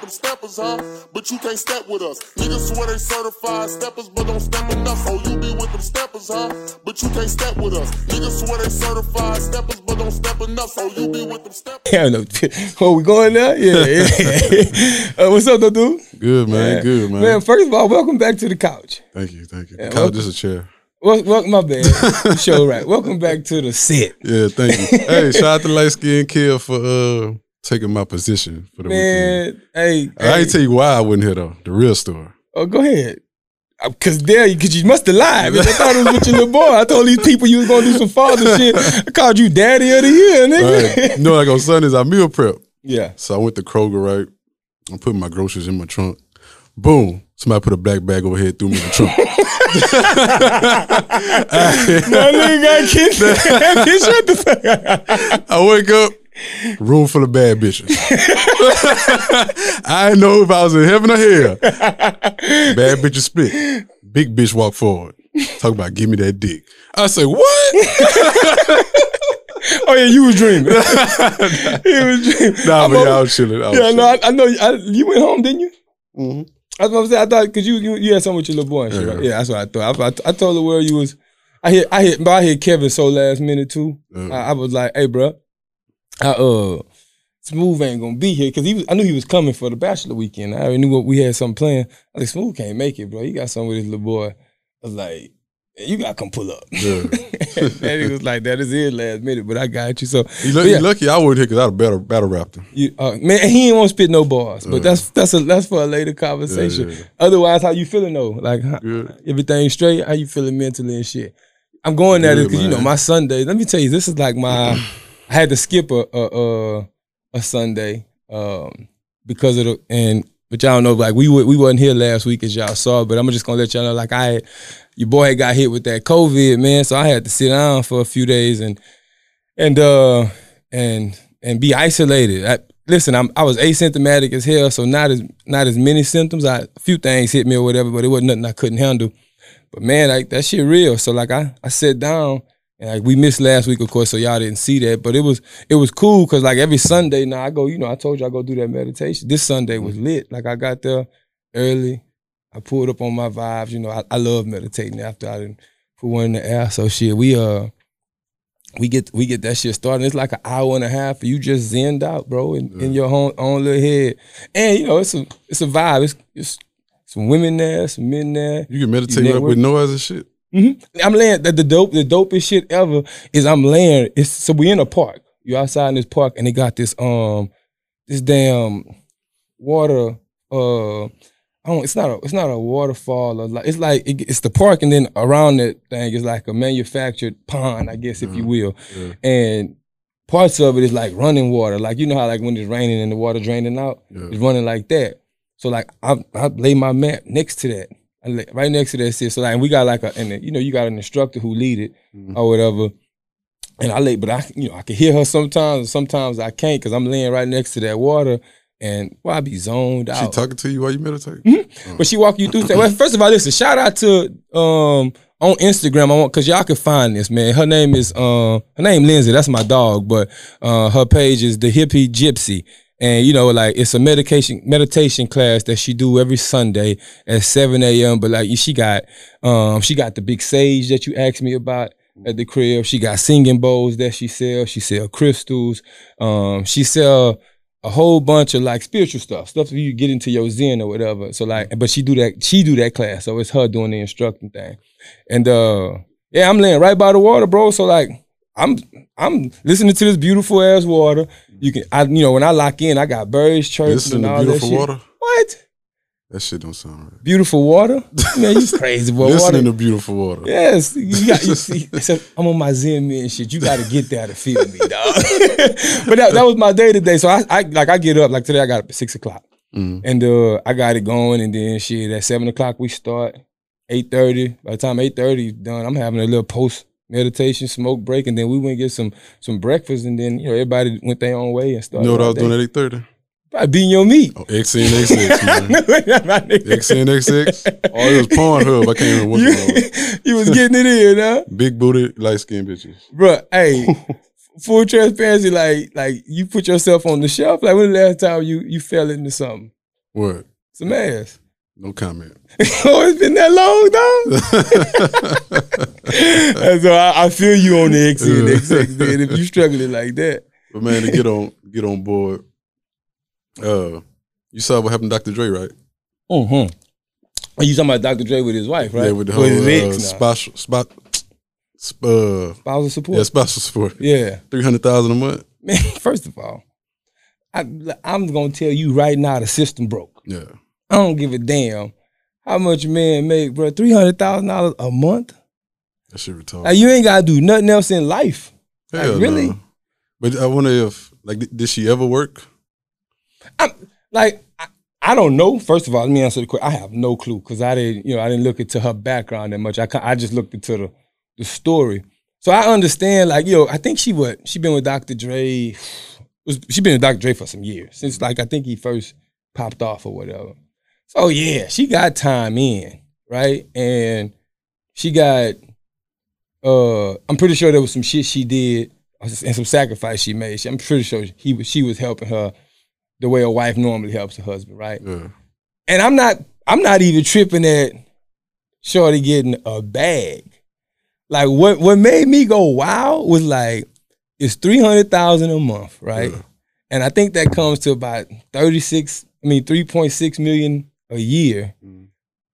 Them steppers, huh? But you can't step with us. Niggas swear they certified steppers, but don't step enough. Oh, you be with them steppers, huh? But you can't step with us. Niggas swear they certified steppers, but don't step enough. Oh, you be with them steppers. Yeah, no. Oh, we going there? Yeah. yeah. uh, what's up, though, dude? Good man, good man. Man, first of all, welcome back to the couch. Thank you, thank you. Yeah, Couch welcome. is a chair. Well, well my bad. Show right. Welcome back to the set. Yeah, thank you. hey, shout out to Light Skin Kill for uh taking my position for the weekend. Man, hey, I hey. ain't tell you why I wouldn't hit though. The real story. Oh, go ahead. Uh, Cause there, cause you must have lied. I thought it was with your little boy. I told these people you was gonna do some father shit. I called you daddy of the year, nigga. Right. you know, like on Sundays I meal prep. Yeah. So I went to Kroger, right? I'm putting my groceries in my trunk. Boom. Somebody put a black bag over here, threw me in the trunk. My nigga got kidnapped. Shut the fuck up. I wake up, room full of bad bitches. I didn't know if I was in heaven or hell. Bad bitches split. Big bitch walk forward. Talk about give me that dick. I say, what? Oh yeah, you was dreaming. you was dreaming. Nah, I'm but over- yeah, I was chilling. I was yeah, no, I. I know. You, I, you went home, didn't you? Mhm. That's what I'm saying. I thought because you, you you had something with your little boy and shit, right? Yeah. Yeah, that's what I thought. I, I, I told the world you was. I hit I hit, but I hit Kevin so last minute too. Yeah. I, I was like, hey, bro, I uh. Smooth ain't gonna be here because he was. I knew he was coming for the bachelor weekend. I already knew what we had something planned. I like Smooth can't make it, bro. He got something with his little boy. I was like, "Man, you gotta come pull up. Yeah. and he was like, that is it last minute, but I got you. So You, you yeah. lucky I wasn't here because I'd have battle, battle rapped him. You, uh, man, he ain't want to spit no bars, but that's that's a that's for a later conversation. Yeah, yeah, yeah. Otherwise, how you feeling though? Like how, everything straight? How you feeling mentally and shit? I'm going at it because you know my Sunday. Let me tell you, this is like my. I had to skip a a a, a Sunday um, because of the and but y'all know like we we wasn't here last week as y'all saw, but I'm just gonna let y'all know like I had, your boy had got hit with that COVID man, so I had to sit down for a few days and and uh and and be isolated. I, listen, I'm I was asymptomatic as hell, so not as not as many symptoms. I, a few things hit me or whatever, but it wasn't nothing I couldn't handle. But man, like that shit real. So like I I sat down and like we missed last week, of course, so y'all didn't see that. But it was it was cool because like every Sunday now I go, you know, I told you I go do that meditation. This Sunday was lit. Like I got there early. I pulled up on my vibes. You know, I, I love meditating after I didn't put one in the air. So shit, we uh we get we get that shit started. It's like an hour and a half. You just zenned out, bro, in, in your own, own little head. And you know, it's a it's a vibe. It's, it's some women there, some men there. You can meditate You with, network? with noise and shit. Hmm I'm laying the, the dope, the dopest shit ever is I'm laying. It's so we in a park. You outside in this park, and they got this um this damn water. Uh, I don't. It's not a. It's not a waterfall. Or like, it's like it, it's the park, and then around that thing is like a manufactured pond, I guess, if you will. Yeah. And parts of it is like running water. Like you know how like when it's raining and the water draining out, Yeah. it's running like that. So like I I lay my mat next to that. Right next to that shit. So like and we got like a and then, you know you got an instructor who lead it Mhm. or whatever. And I lay, but I you know I can hear her sometimes. Sometimes I can't because I'm laying right next to that water, and well I be zoned out. She talking to you while you meditate? But she walk you through. Well, first of all, listen. Shout out to um on Instagram. I want because y'all can find this man. Her name is um her name Lindsay. That's my dog. But uh her page is the hippie gypsy. And you know, like it's a medication meditation class that she do every Sunday at 7 a.m. But like she got um she got the big sage that you asked me about at the crib. She got singing bowls that she sell. She sell crystals. Um she sell a whole bunch of like spiritual stuff, stuff that you get into your zen or whatever. So like, but she do that, she do that class. So it's her doing the instructing thing. And uh yeah, I'm laying right by the water, bro. So like I'm I'm listening to this beautiful ass water. You can I you know, when I lock in, I got birds chirping Listen and all beautiful that shit. water. What? That shit don't sound right. Beautiful water? Man, you crazy, boy. Listening Water. to beautiful water. Yes, you got. You see, I'm on my Zen man shit. You got to get there to feel me, dog. but that, that was my day today. So I, I like I get up like today. I got up at six o'clock, Mhm. and uh, I got it going. And then shit at seven o'clock we start. Eight thirty. By the time eight thirty done, I'm having a little post meditation smoke break, and then we went and get some some breakfast, and then you know everybody went their own way and stuff. You know what I was doing at eight thirty? Probably beating your meat. Oh, XNXX, man. XNXX. Oh, it was Pornhub. I can't remember what you, you was getting it in, huh? Big booty, light skinned bitches. Bruh, hey, full transparency, like like you put yourself on the shelf. Like when the last time you you fell into something? What? Some ass. No comment. oh, it's been that long, dog. and so I, I feel you on the XNXX, man. If you struggling like that, But man, to get on get on board. Uh, you saw what happened to Dr. Dre, right? mm-hmm. Are you talking about Dr. Dre with his wife, right? Yeah, with the whole his uh, special spot, sp- uh, spousal support. yeah, special support. yeah. Three hundred thousand a month. Man, first of all, I, I'm gonna tell you right now, the system broke. Yeah, I don't give a damn how much man make, bro. Three hundred thousand dollars a month. that shit retarded. Like you ain't gotta do nothing else in life. like, Hell really? no. But I wonder if like did- did she ever work? I'm like, I, I don't know. First of all, let me answer the question. I have no clue because I didn't, you know, I didn't look into her background that much. I I just looked into the the story. So I understand, like, yo. know, I think she what she been with Dr. Dre. Was she been with Dr. Dre for some years since like I think he first popped off or whatever. So yeah, she got time in right, and she got. Uh, I'm pretty sure there was some shit she did and some sacrifice she made. She- I'm pretty sure he was she was helping her the way a wife normally helps her husband, right? Yeah, And I'm not I'm not even tripping at Shorty getting a bag. Like what what made me go wow was like it's three hundred thousand a month, right? Yeah. And I think that comes to about thirty six. I mean three point six million a year. Mhm.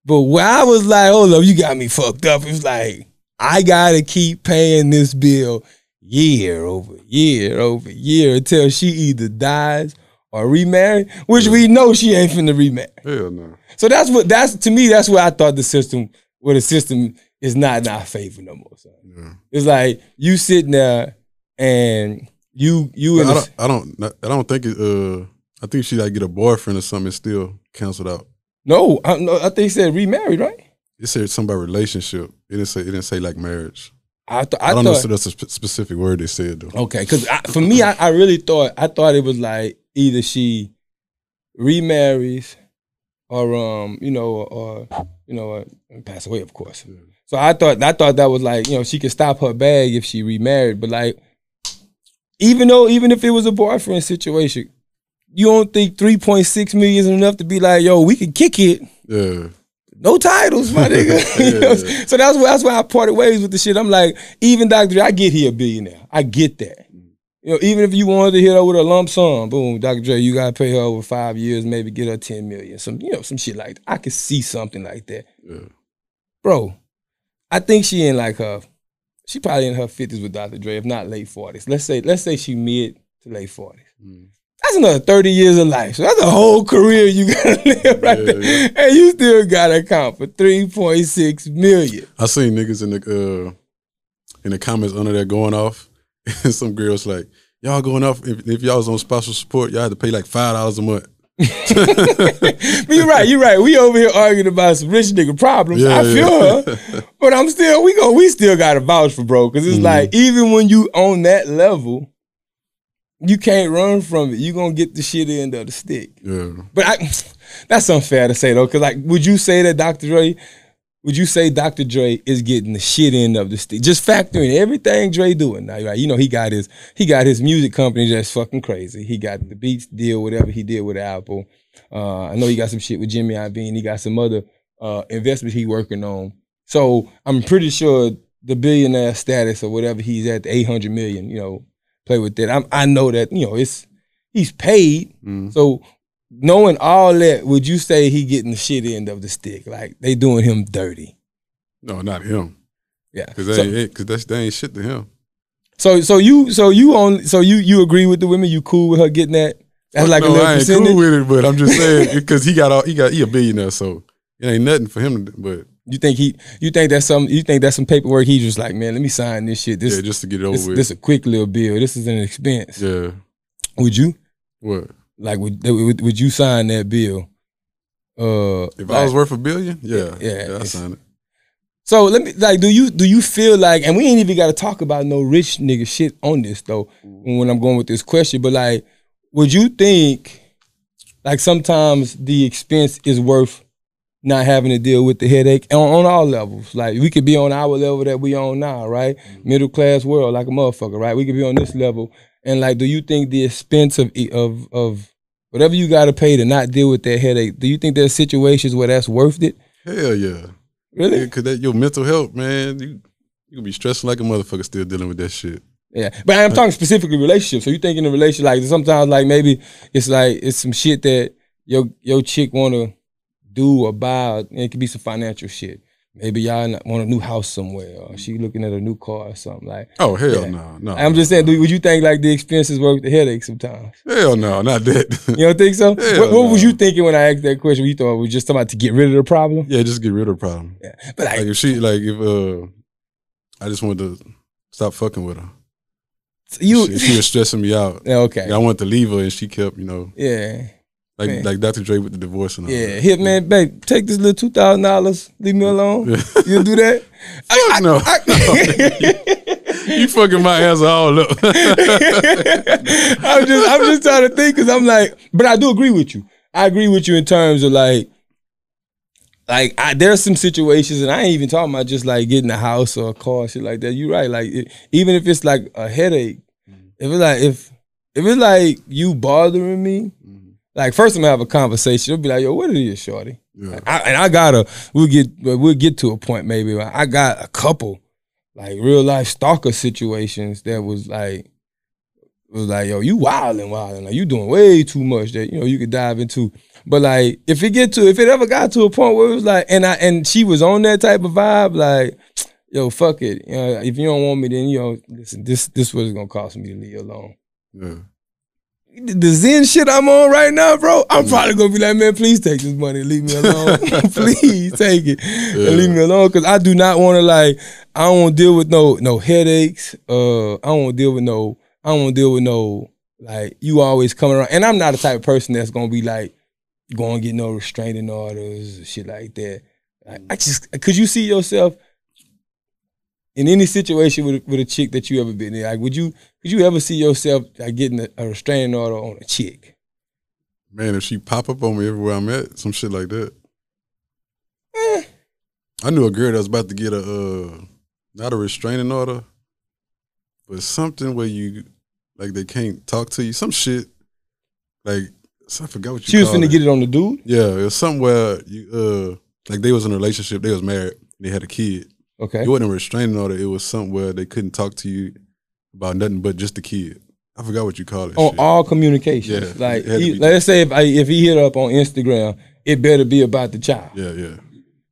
But where I was like, oh no, you got me fucked up. It was like I gotta keep paying this bill year over year over year until she either dies or remarry, which we know she ain't finna remarry. hell no. So that's what that's to me. That's what I thought the system, where the system is not in our favor no more. Son. Yeah. It's like you sitting there and you you I don't, I don't, I don't think it. Uh, I think she like get a boyfriend or something. It's still canceled out. No, I, no, I think he said remarried, right? It said something about relationship. It didn't say. It didn't say like marriage. I, th- I, I don't know thought if that's a spe- specific word they said though. okay, because for me, I, I really thought I thought it was like either she remarries or um you know or you know uh, pass away, of course. Yeah. So I thought I thought that was like you know she could stop her bag if she remarried, but like even though even if it was a boyfriend situation, you don't think three point six million is enough to be like yo we can kick it. Yeah, No titles, my nigga. You know? Yeah. So that's why that's why I parted ways with the shit. I'm like, even Dr. Dre, I get he a billionaire. I get that. You know, even if you wanted to hit her with a lump sum, boom, Dr. Dre, you gotta pay her over five years, maybe get her 10 million. Some, you know, some shit like that. I could see something like that. yeah. Bro, I think she in like her, she probably in her 50s with Dr. Dre, if not late 40s. Let's say, let's say she mid to late 40s. Mm. That's another 30 years of life. So that's a whole career you gotta live right Yeah, there. yeah. And you still gotta account for 3.6 million. I seen niggas in the uh, in the comments under there going off, and some girls like, y'all going off. If, if y'all was on special support, y'all had to pay like five dollars a month. But you're right, you're right. We over here arguing about some rich nigga problems. I feel her. But I'm still, we go, we still gotta vouch for bro. Cause it's Mhm. like, even when you on that level, you can't run from it. You're gonna get the shit end of the stick. Yeah, But I, that's unfair to say though, because like, would you say that Dr. Dre, would you say Dr. Dre is getting the shit end of the stick? Just factoring everything Dre doing now, right? You know, he got his he got his music company that's fucking crazy. He got the Beats deal, whatever he did with Apple. Uh, I know he got some shit with Jimmy Iovine. He got some other uh, investments he working on. So I'm pretty sure the billionaire status or whatever he's at, the 800 million, you know, play with that. I'm, I know that you know it's he's paid. Mm. So knowing all that, would you say he getting the shit end of the stick? Like they doing him dirty? no, not him. Yeah. Cause that So, ain't, cause that's that ain't shit to him. so so you so you on so you you agree with the women? You cool with her getting that? That's like no, a little I ain't percentage. cool with it, but I'm just saying because he got all he got he a billionaire, so it ain't nothing for him. But you think he? You think that's some? You think that's some paperwork? He just like, man, let me sign this shit. This yeah, just to get it over this, with. this a quick little bill. This is an expense. yeah, Would you what like? Would, would would you sign that bill? Uh, if like- I was worth a billion? Yeah, Yeah, yeah, I sign it. So let me like, do you do you feel like, and we ain't even got to talk about no rich nigga shit on this though. When I'm going with this question, but like, would you think like sometimes the expense is worth not having to deal with the headache on, on all levels? Like we could be on our level that we on now, right? Mm-hmm. Middle class world, like a motherfucker, right? We could be on this level, and like, do you think the expense of of of whatever you got to pay to not deal with that headache. Do you think there's situations where that's worth it? Hell yeah. Really? Yeah, cause that your mental health, man, you you gonna be stressing like a motherfucker still dealing with that shit. Yeah, but I'm talking specifically relationships. So you think in a relationship, like sometimes, like maybe it's like it's some shit that your your chick want to do or buy. It could be some financial shit. Maybe y'all want a new house somewhere, or she looking at a new car or something. Like Oh hell Yeah. no, no. I'm just saying, do, would you think like the expenses worth the headache sometimes? hell no, not that. You don't think so? Hell what what was you thinking when I asked that question? You thought we was just talking about to get rid of the problem? yeah, just get rid of the problem. Yeah, but like, Like if she like if uh I just wanted to stop fucking with her. you, she, she was stressing me out. Yeah, okay, I wanted to leave her and she kept, you know, yeah. Like Man. like Dr. Dre with the divorce and all Yeah, that. hit man, babe, take this little two thousand dollars, leave me alone. Yeah. You'll do that? Fuck no. you fucking my ass all up. I'm just, I'm just trying to think because I'm like, but I do agree with you. I agree with you in terms of like, like I, there's some situations, and I ain't even talking about just like getting a house or a car, shit like that. You're right. Like it, even if it's like a headache, mm. if it's like if if it's like you bothering me, mm. Like first I'm gonna have a conversation. It'll be like, yo, what it is, shorty? Yeah. I, and I gotta we'll get we'll get to a point maybe. where I got a couple like real life stalker situations that was like was like yo you wilding wilding like you doing way too much that you know you could dive into. But like if it get to if it ever got to a point where it was like and I and she was on that type of vibe like yo fuck it you know if you don't want me then you know listen this this what it's gonna cost me to leave you alone yeah. The Zen shit I'm on right now, bro, I'm probably gonna be like, man, please take this money and leave me alone. please take it and leave me alone. Cause I do not wanna like, I don't wanna deal with no no headaches. Uh I don't wanna deal with no, I don't wanna deal with no like you always coming around. And I'm not the type of person that's gonna be like going to get no restraining orders or shit like that. Like, I just could you see yourself in any situation with with a chick that you ever been in? Like, would you could you ever see yourself like getting a, a restraining order on a chick? Man, if she pop up on me everywhere I'm at, some shit like that. Eh. I knew a girl that was about to get a uh not a restraining order, but something where you like they can't talk to you. Some shit. Like I forgot what you She was finna it. get it on the dude. Yeah, it was somewhere you uh like they was in a relationship, they was married, they had a kid. Okay. It wasn't a restraining order, it was something where they couldn't talk to you about nothing but just the kid. I forgot what you call it. on oh, shit. all communications. Yeah, like, it had to he, let's say if I, if he hit up on Instagram, it better be about the child. Yeah, yeah.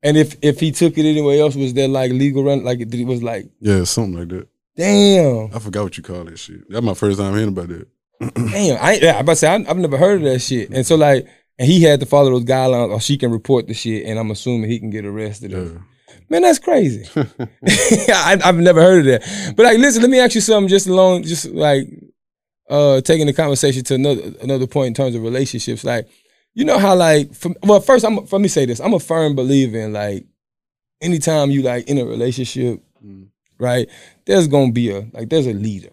And if if he took it anywhere else, was there like legal run? Like it was like, Yeah, something like that. damn, I forgot what you call that shit. That's my first time hearing about that. damn. I yeah, I about to say I, I've never heard of that shit. And so like, and he had to follow those guidelines, or she can report the shit, and I'm assuming he can get arrested. Yeah. Man, that's crazy. I, I've never heard of that. But like, listen, let me ask you something. Just along, just like uh taking the conversation to another another point in terms of relationships. Like, you know how like, from, well, first, I'm let me say this. I'm a firm believer in like, anytime you like in a relationship, Mm. right? There's gonna be a like, there's a leader.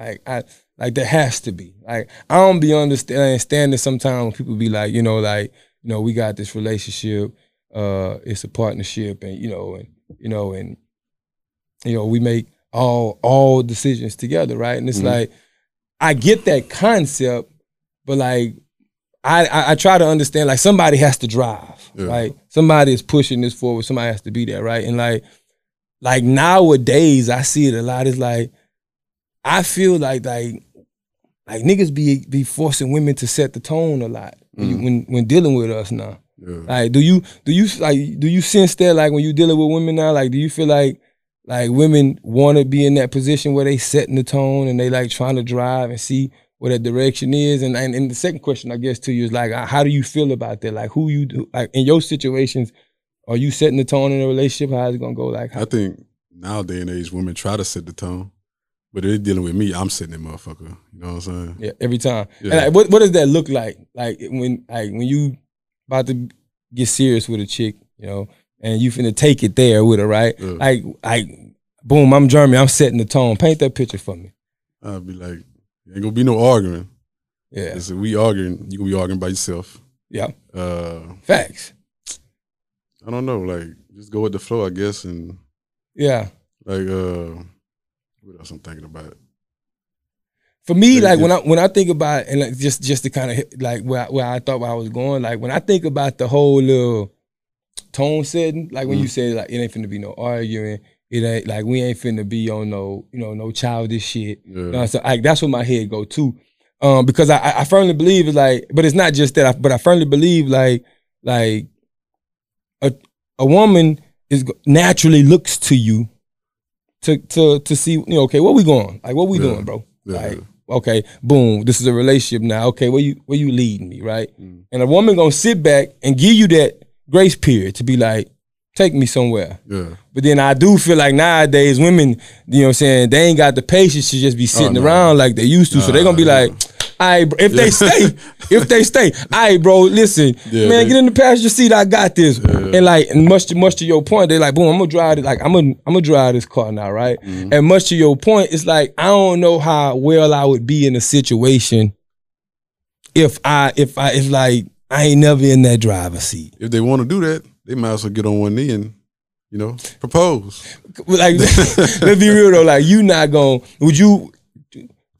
Like I like there has to be. Like I don't be understanding standing sometimes people be like, you know, like, you know, we got this relationship, uh, it's a partnership and you know, and you know, and you know, we make all all decisions together, right? And it's Mhm. like I get that concept, but like I, I I try to understand like somebody has to drive, Yeah. right? Somebody is pushing this forward, somebody has to be there, right? And like like nowadays I see it a lot. It's like I feel like like like niggas be be forcing women to set the tone a lot Mhm. when when dealing with us now. Yeah. Like, do you do you like do you sense that like when you're dealing with women now? Like, do you feel like like women want to be in that position where they setting the tone and they like trying to drive and see where that direction is? And and, and the second question I guess to you is like, uh, how do you feel about that? Like, who you do like in your situations? Are you setting the tone in a relationship? How's it gonna go? Like, I how, think nowadays and age women try to set the tone. But if they're dealing with me, I'm setting that motherfucker. You know what I'm saying? yeah, every time. Yeah. And like, what what does that look like? Like when like when you about to get serious with a chick, you know, and you finna take it there with her, right? Yeah. Like like boom, I'm Jeremy, I'm setting the tone. Paint that picture for me. I'll be like, ain't gonna be no arguing. Yeah. If we arguing, you gonna be arguing by yourself. Yeah. Uh, Facts. I don't know, like just go with the flow, I guess, and Yeah. like uh, what else I'm thinking about? For me, like when I when I think about and like just just to kind of like where I, where I thought where I was going, like when I think about the whole little tone setting, like when you say like it ain't finna be no arguing, it ain't like we ain't finna be on no you know no childish shit. Yeah. You know, so like that's what my head go to, um, because I I- I firmly believe it's like, but it's not just that, I, but I firmly believe like like a a woman is naturally looks to you to to to see you know okay what we going like what we Yeah. doing bro Yeah. like okay boom this is a relationship now okay where you where you leading me right Mm. and a woman gonna sit back and give you that grace period to be like take me somewhere Yeah. but then I do feel like nowadays women, you know what I'm saying, they ain't got the patience to just be sitting Oh, no. around like they used to. so they're gonna be Nah, like, right, bro, if they stay, if they stay, all right, bro, listen, Yeah, man, they- get in the passenger seat, I got this. And like, and much to much to your point, they're like, boom, I'm gonna drive it, like I'm gonna I'm gonna drive this car now, right? Mm-hmm. And much to your point, it's like I don't know how well I would be in a situation if I if I if like I ain't never in that driver's seat. If they want to do that, they might as well get on one knee and, you know, propose. like let's be real though, like you not gonna would you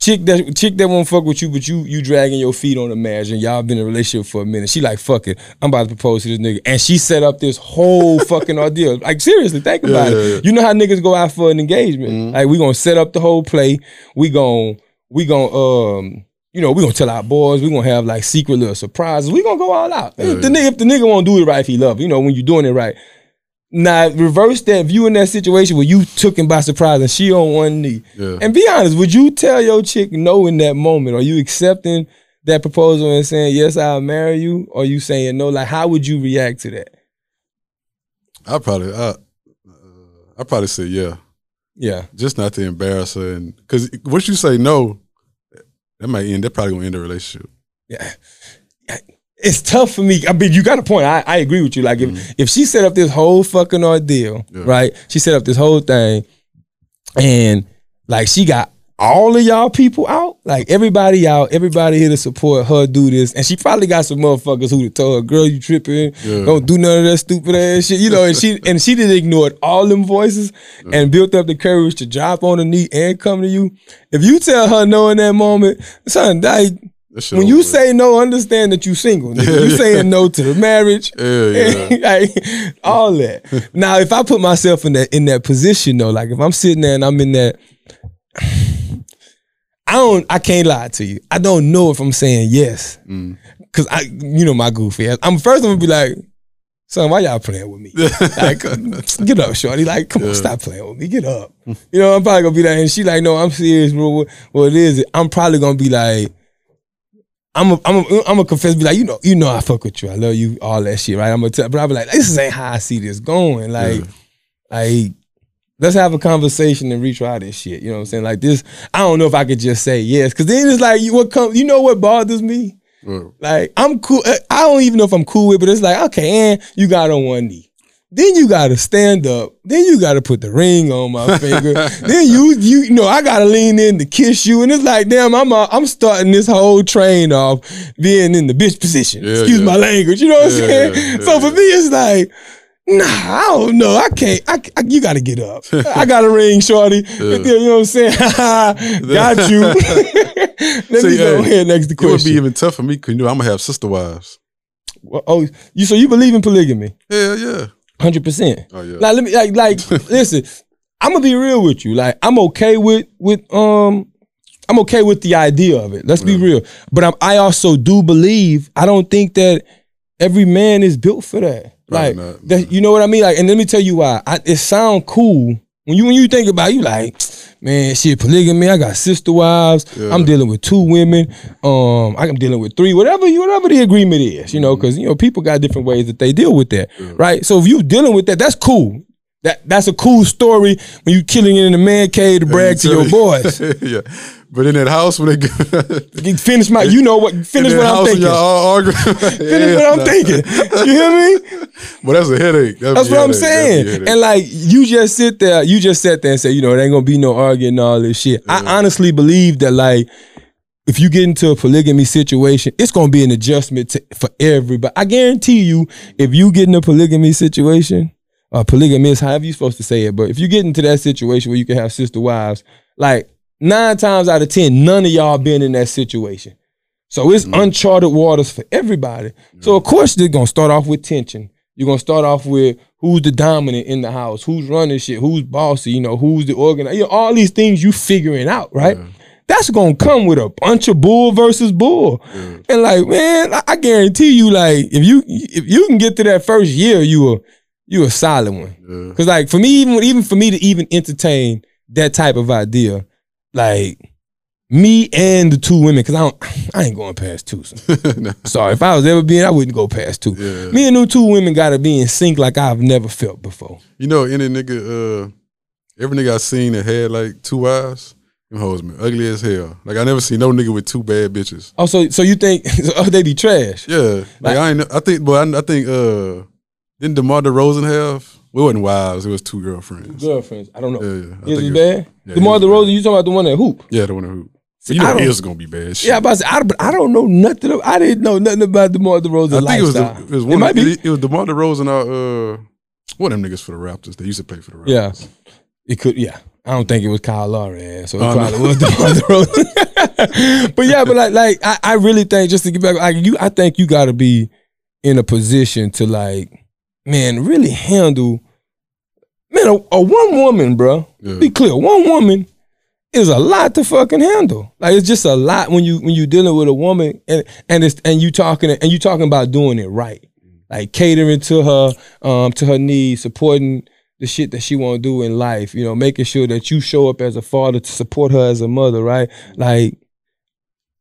chick that chick that won't fuck with you, but you you dragging your feet on the marriage and y'all been in a relationship for a minute. She like, fuck it. I'm about to propose to this nigga. And she set up this whole fucking ordeal. Like seriously, think about Yeah, it. yeah, yeah. You know how niggas go out for an engagement. Like we gonna set up the whole play. We gonna we gonna um you know, we gonna tell our boys, we gonna have like secret little surprises. We gonna go all out. if the nigga, if the nigga won't do it right, if he love, you know, when you're doing it right. Now reverse that. If you in that situation where you took him by surprise and she on one knee, Yeah. and be honest, would you tell your chick no in that moment? Are you accepting that proposal and saying yes, I'll marry you? Or you saying no? Like, how would you react to that? I probably, I, uh, I probably say yeah, Yeah, just not to embarrass her, and because once you say no, that might end. That probably gonna end the relationship. yeah. It's tough for me. I mean, you got a point. I, I agree with you. Like, if, mm-hmm. if she set up this whole fucking ordeal, Yeah. right? She set up this whole thing, and like she got all of y'all people out, like everybody out, everybody here to support her do this, and she probably got some motherfuckers who told her, "Girl, you tripping? Yeah. Don't do none of that stupid ass shit," you know. And she and she just ignored all them voices and built up the courage to drop on the knee and come to you. If you tell her no in that moment, son, like when you with. say no, understand that you single. nigga. You saying no to the marriage. Yeah, yeah. like, all that. Now, if I put myself in that in that position though, like if I'm sitting there and I'm in that, I don't. I can't lie to you. I don't know if I'm saying yes Mm. because I, you know, my goofy ass. I'm first. I'm gonna be like, son, why y'all playing with me? like, get up, shorty. Like, come on, stop playing with me. Get up. You know, I'm probably gonna be like, and she like, no, I'm serious, bro. What, what is it? I'm probably gonna be like. I'm a, I'm a, I'm a confess, be like, you know, you know, I fuck with you, I love you, all that shit, right? I'm gonna tell, but I'll be like, this ain't how I see this going. Like, Yeah. like, let's have a conversation and retry this shit. You know what I'm saying? Like this, I don't know if I could just say yes, because then it's like, you what come, you know what bothers me? Like, I'm cool. uh, I don't even know if I'm cool with, it, but it's like, okay, and you got on one knee. Then you gotta stand up. Then you gotta put the ring on my finger. then you you know I gotta lean in to kiss you, and it's like damn, I'm uh, I'm starting this whole train off being in the bitch position. Yeah, Excuse yeah. my language. You know what I'm saying? yeah, so yeah, for me, it's like. Nah, I don't know. I can't. I, I- you got to get up. I got a ring, shorty. You know what I'm saying? got you. Let me See, go hey, ahead next the it would be even tough for me because you know I'm gonna have sister wives. Well, Oh, you so you believe in polygamy? Yeah, yeah. Hundred percent. Oh yeah. Like let me like like listen. I'm gonna be real with you. Like I'm okay with with um. I'm okay with the idea of it. Let's be real. But I'm, I also do believe. I don't think that every man is built for that. Probably Like not. that, you know what I mean. Like, and let me tell you why. I, it sound cool when you when you think about it, you like, man, shit, polygamy. I got sister wives. Yeah. I'm dealing with two women. Um, I'm dealing with three. Whatever you, whatever the agreement is, you know, Mm-hmm. because you know people got different ways that they deal with that, right? So if you dealing with that, that's cool. That that's a cool story when you killing it in the man cave to brag to your boys. yeah. But in that house when they You Finish my, you know what? Finish what I'm thinking. all arguing. Finish what I'm thinking. You hear me? But that's a headache. That'd That's what I'm headache. A saying. And like you just sit there, you just sat there and say, you know, there ain't gonna be no arguing and all this shit. I honestly believe that like if you get into a polygamy situation, it's gonna be an adjustment to, for everybody. I guarantee you, if you get in a polygamy situation, Uh, or polygamist, however you supposed to say it, but if you get into that situation where you can have sister wives, like nine times out of ten, none of y'all been in that situation. So it's mm. uncharted waters for everybody. So of course they're gonna start off with tension. You're gonna start off with who's the dominant in the house, who's running shit, who's bossy, you know, who's the organizer, you know, all these things you figuring out, right? That's gonna come with a bunch of bull versus bull. And like, man, I, I guarantee you, like, if you if you can get to that first year, you a you a solid one. Yeah. Cause like for me, even even for me to even entertain that type of idea, like me and the two women, cause I don't I ain't going past two. So. Nah. Sorry, if I was ever being, I wouldn't go past two. Yeah. Me and them two women gotta be in sync like I've never felt before. You know, any nigga, uh, every nigga I seen that had like two wives, them hoes been ugly as hell. Like I never seen no nigga with two bad bitches. Oh, so so you think oh, they be trash? Yeah, like I ain't. I think, but I, I think, uh, didn't DeMar DeRozan have? It wasn't wives. It was two girlfriends. Girlfriends, I don't know. Yeah, yeah. I Is it it- bad? yeah, DeMar it DeRozan, you talking about the one that hoop? Yeah, the one who. See, you know, his gonna be bad. Shit. Yeah, but I, said, I, I don't know nothing. Of, I didn't know nothing about DeMar DeRozan I think it was, the, it was one. might of, be. It, it was DeMar DeRozan. Uh, one of them niggas for the Raptors. They used to play for the Raptors. Yeah. It could, yeah. I don't think it was Kyle Lowry, so it probably was DeMar DeRozan. but yeah, but like, like I, I really think just to get back, like you, I think you got to be in a position to like, man, really handle, man, a, a one woman, bro. Yeah. Be clear, one woman is a lot to fucking handle. Like it's just a lot when you when you dealing with a woman and and it's and you talking and you talking about doing it right, like catering to her, um, to her needs, supporting the shit that she want to do in life. You know, making sure that you show up as a father to support her as a mother, right? Like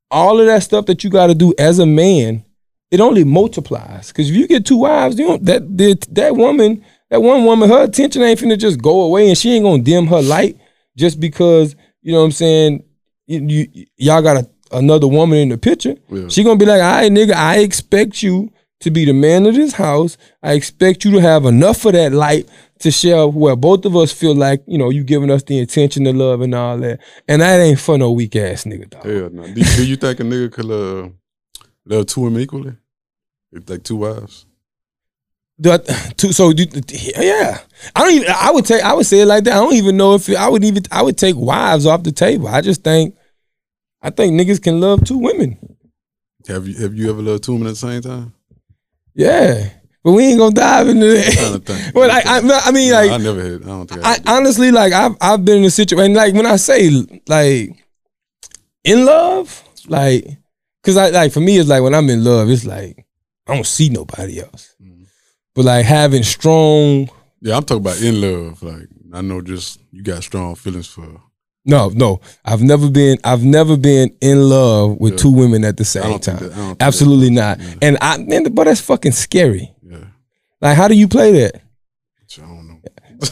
all of that stuff that you got to do as a man, it only multiplies. Because if you get two wives, you don't that that that woman, that one woman, her attention ain't finna just go away, and she ain't gonna dim her light just because you know what I'm saying. You, you y'all got a, another woman in the picture. Yeah. She gonna be like, all right, nigga, I expect you to be the man of this house. I expect you to have enough of that light to share where both of us feel like, you know, you giving us the attention, the love, and all that. And that ain't for no weak ass nigga, dog. Hell no. Do, do you think a nigga could uh, love two women equally? Like two wives? Do I- to- so do, yeah, I don't even. I would take. I would say it like that. I don't even know if I would even. I would take wives off the table. I just think. I think niggas can love two women. Have you have you ever loved two women at the same time? Yeah, but we ain't gonna dive into that. Well, I, I, I mean, Nah, like, I never had. I don't think I, I honestly like I've I've been in a situation like when I say like in love, like because I like for me it's like when I'm in love, it's like I don't see nobody else. Mm-hmm. But like having strong Yeah, I'm talking about in love. Like I know, just you got strong feelings for. no, no. I've never been I've never been in love with Yeah. two women at the same time. that. I don't think Absolutely that, not. Yeah, And I man, but that's fucking scary. yeah. Like how do you play that? I don't know.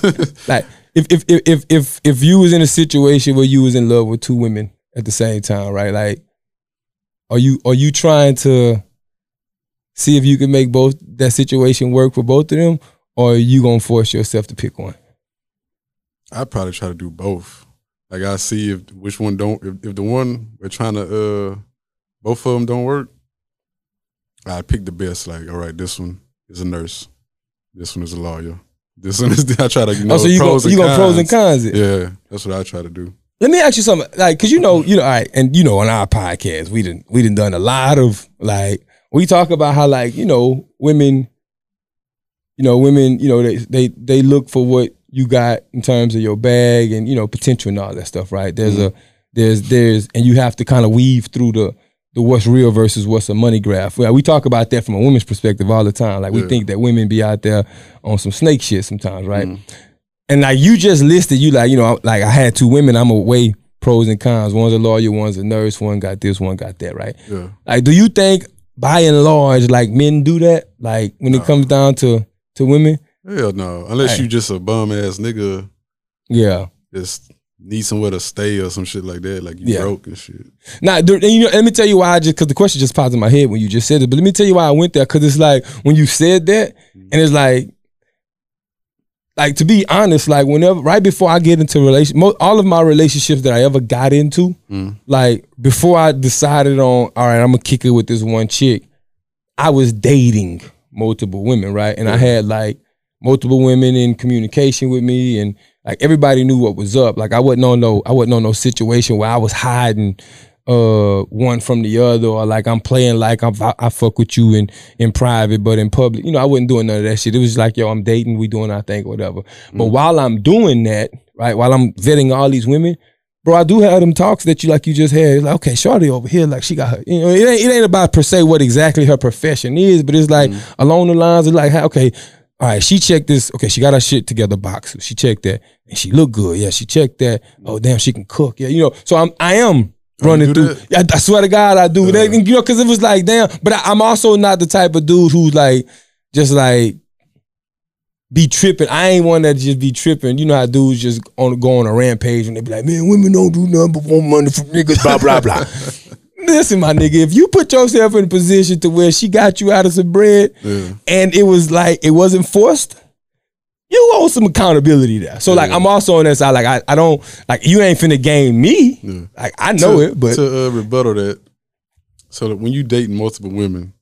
Like if if if if if if you was in a situation where you was in love with two women at the same time, right? Like, are you are you trying to see if you can make both that situation work for both of them, or are you gonna force yourself to pick one? I'd probably try to do both. Like I see if which one don't. If, if the one we're trying to, uh both of them don't work, I pick the best. Like all right, this one is a nurse. This one is a lawyer. This one is. I try to you know oh, so you pros go you gonna pros and cons it? Yeah, that's what I try to do. Let me ask you something, like, cause you know, you know, all right, and you know, on our podcast, we didn't we didn't done a lot of like we talk about how like you know women, you know, women, you know, they they they look for what you got in terms of your bag and you know potential and all that stuff, right? There's a there's there's and you have to kind of weave through the the what's real versus what's a money graph. Well, we talk about that from a woman's perspective all the time. Like we Yeah. think that women be out there on some snake shit sometimes, right? Mhm. And like you just listed, you like, you know, like I had two women, I'm a weigh pros and cons. One's a lawyer, one's a nurse, one got this, one got that, right? Yeah, Like, do you think by and large, like men do that? Like when it comes down to to women? hell no. Unless Hey. you just a bum ass nigga, Yeah. just need somewhere to stay or some shit like that. Like you Yeah. broke and shit. Now, and you know, let me tell you why I just because the question just popped in my head when you just said it. But let me tell you why I went there because it's like when you said that, mm-hmm. and it's like, like to be honest, like whenever right before I get into relation, all of my relationships that I ever got into, Mm. like before I decided on, all right, I'm gonna kick it with this one chick, I was dating multiple women, right? And I had like multiple women in communication with me and like everybody knew what was up. Like I wasn't on no I wasn't on no situation where I was hiding uh one from the other or like I'm playing like I'm, I, I fuck with you in in private but in public you know I wasn't doing none of that shit it was like yo I'm dating we doing our thing whatever but while I'm doing that right while I'm vetting all these women bro I do have them talks that you like you just had it's like okay Shorty over here like she got her you know it ain't, it ain't about per se what exactly her profession is but it's like along the lines of like okay all right, she checked this. Okay, she got her shit together box. She checked that, and she looked good. Yeah, she checked that. Oh damn, she can cook. Yeah, you know. So I'm I am running through. Yeah, I swear to God, I do. They- you know, because it was like damn. But I, I'm also not the type of dude who's like just like be tripping. I ain't one that just be tripping. You know how dudes just on go on a rampage and they be like, man, women don't do nothing but want money from niggas. Blah blah blah. Listen, my nigga, if you put yourself in a position to where she got you out of some bread Yeah. and it was like it wasn't forced, you owe some accountability there. So like I'm also on that side. Like I, I don't like you ain't finna game me. Yeah. Like I know to, it, but to uh, rebuttal that, so that when you dating multiple women,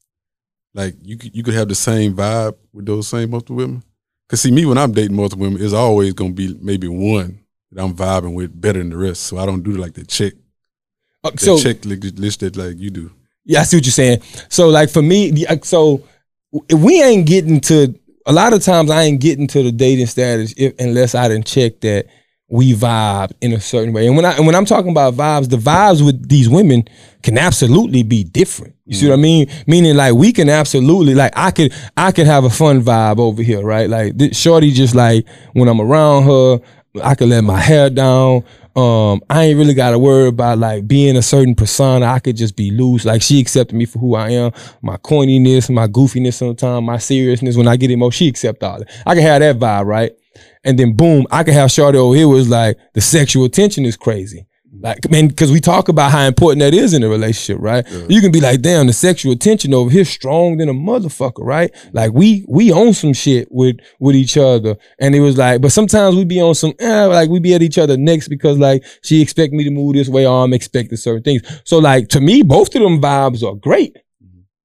like you could, you could have the same vibe with those same multiple women. Cause see, me when I'm dating multiple women, it's always gonna be maybe one that I'm vibing with better than the rest. So I don't do like the check, uh, the so check li- list that like you do. Yeah, I see what you're saying. So like for me, uh, so if we ain't getting to a lot of times I ain't getting to the dating status if, unless I didn't check that we vibe in a certain way. And when I and when I'm talking about vibes, the vibes with these women can absolutely be different. You see what I mm-hmm. mean? Meaning like we can absolutely like I could I could have a fun vibe over here, right? Like this shorty just like when I'm around her, I could let my hair down. Um, I ain't really got to worry about like being a certain persona. I could just be loose. Like she accepted me for who I am, my corniness, my goofiness sometimes, my seriousness. When I get emotional, she accept all. I can have that vibe, right? And then boom, I can have over here was like the sexual tension is crazy. Like, I mean, because we talk about how important that is in a relationship, right? You can be like, damn, the sexual tension over here strong than a motherfucker, right? Like we we own some shit with with each other, and it was like, but sometimes we be on some, eh, like we be at each other next because like she expect me to move this way, or I'm expecting certain things. So like to me, both of them vibes are great,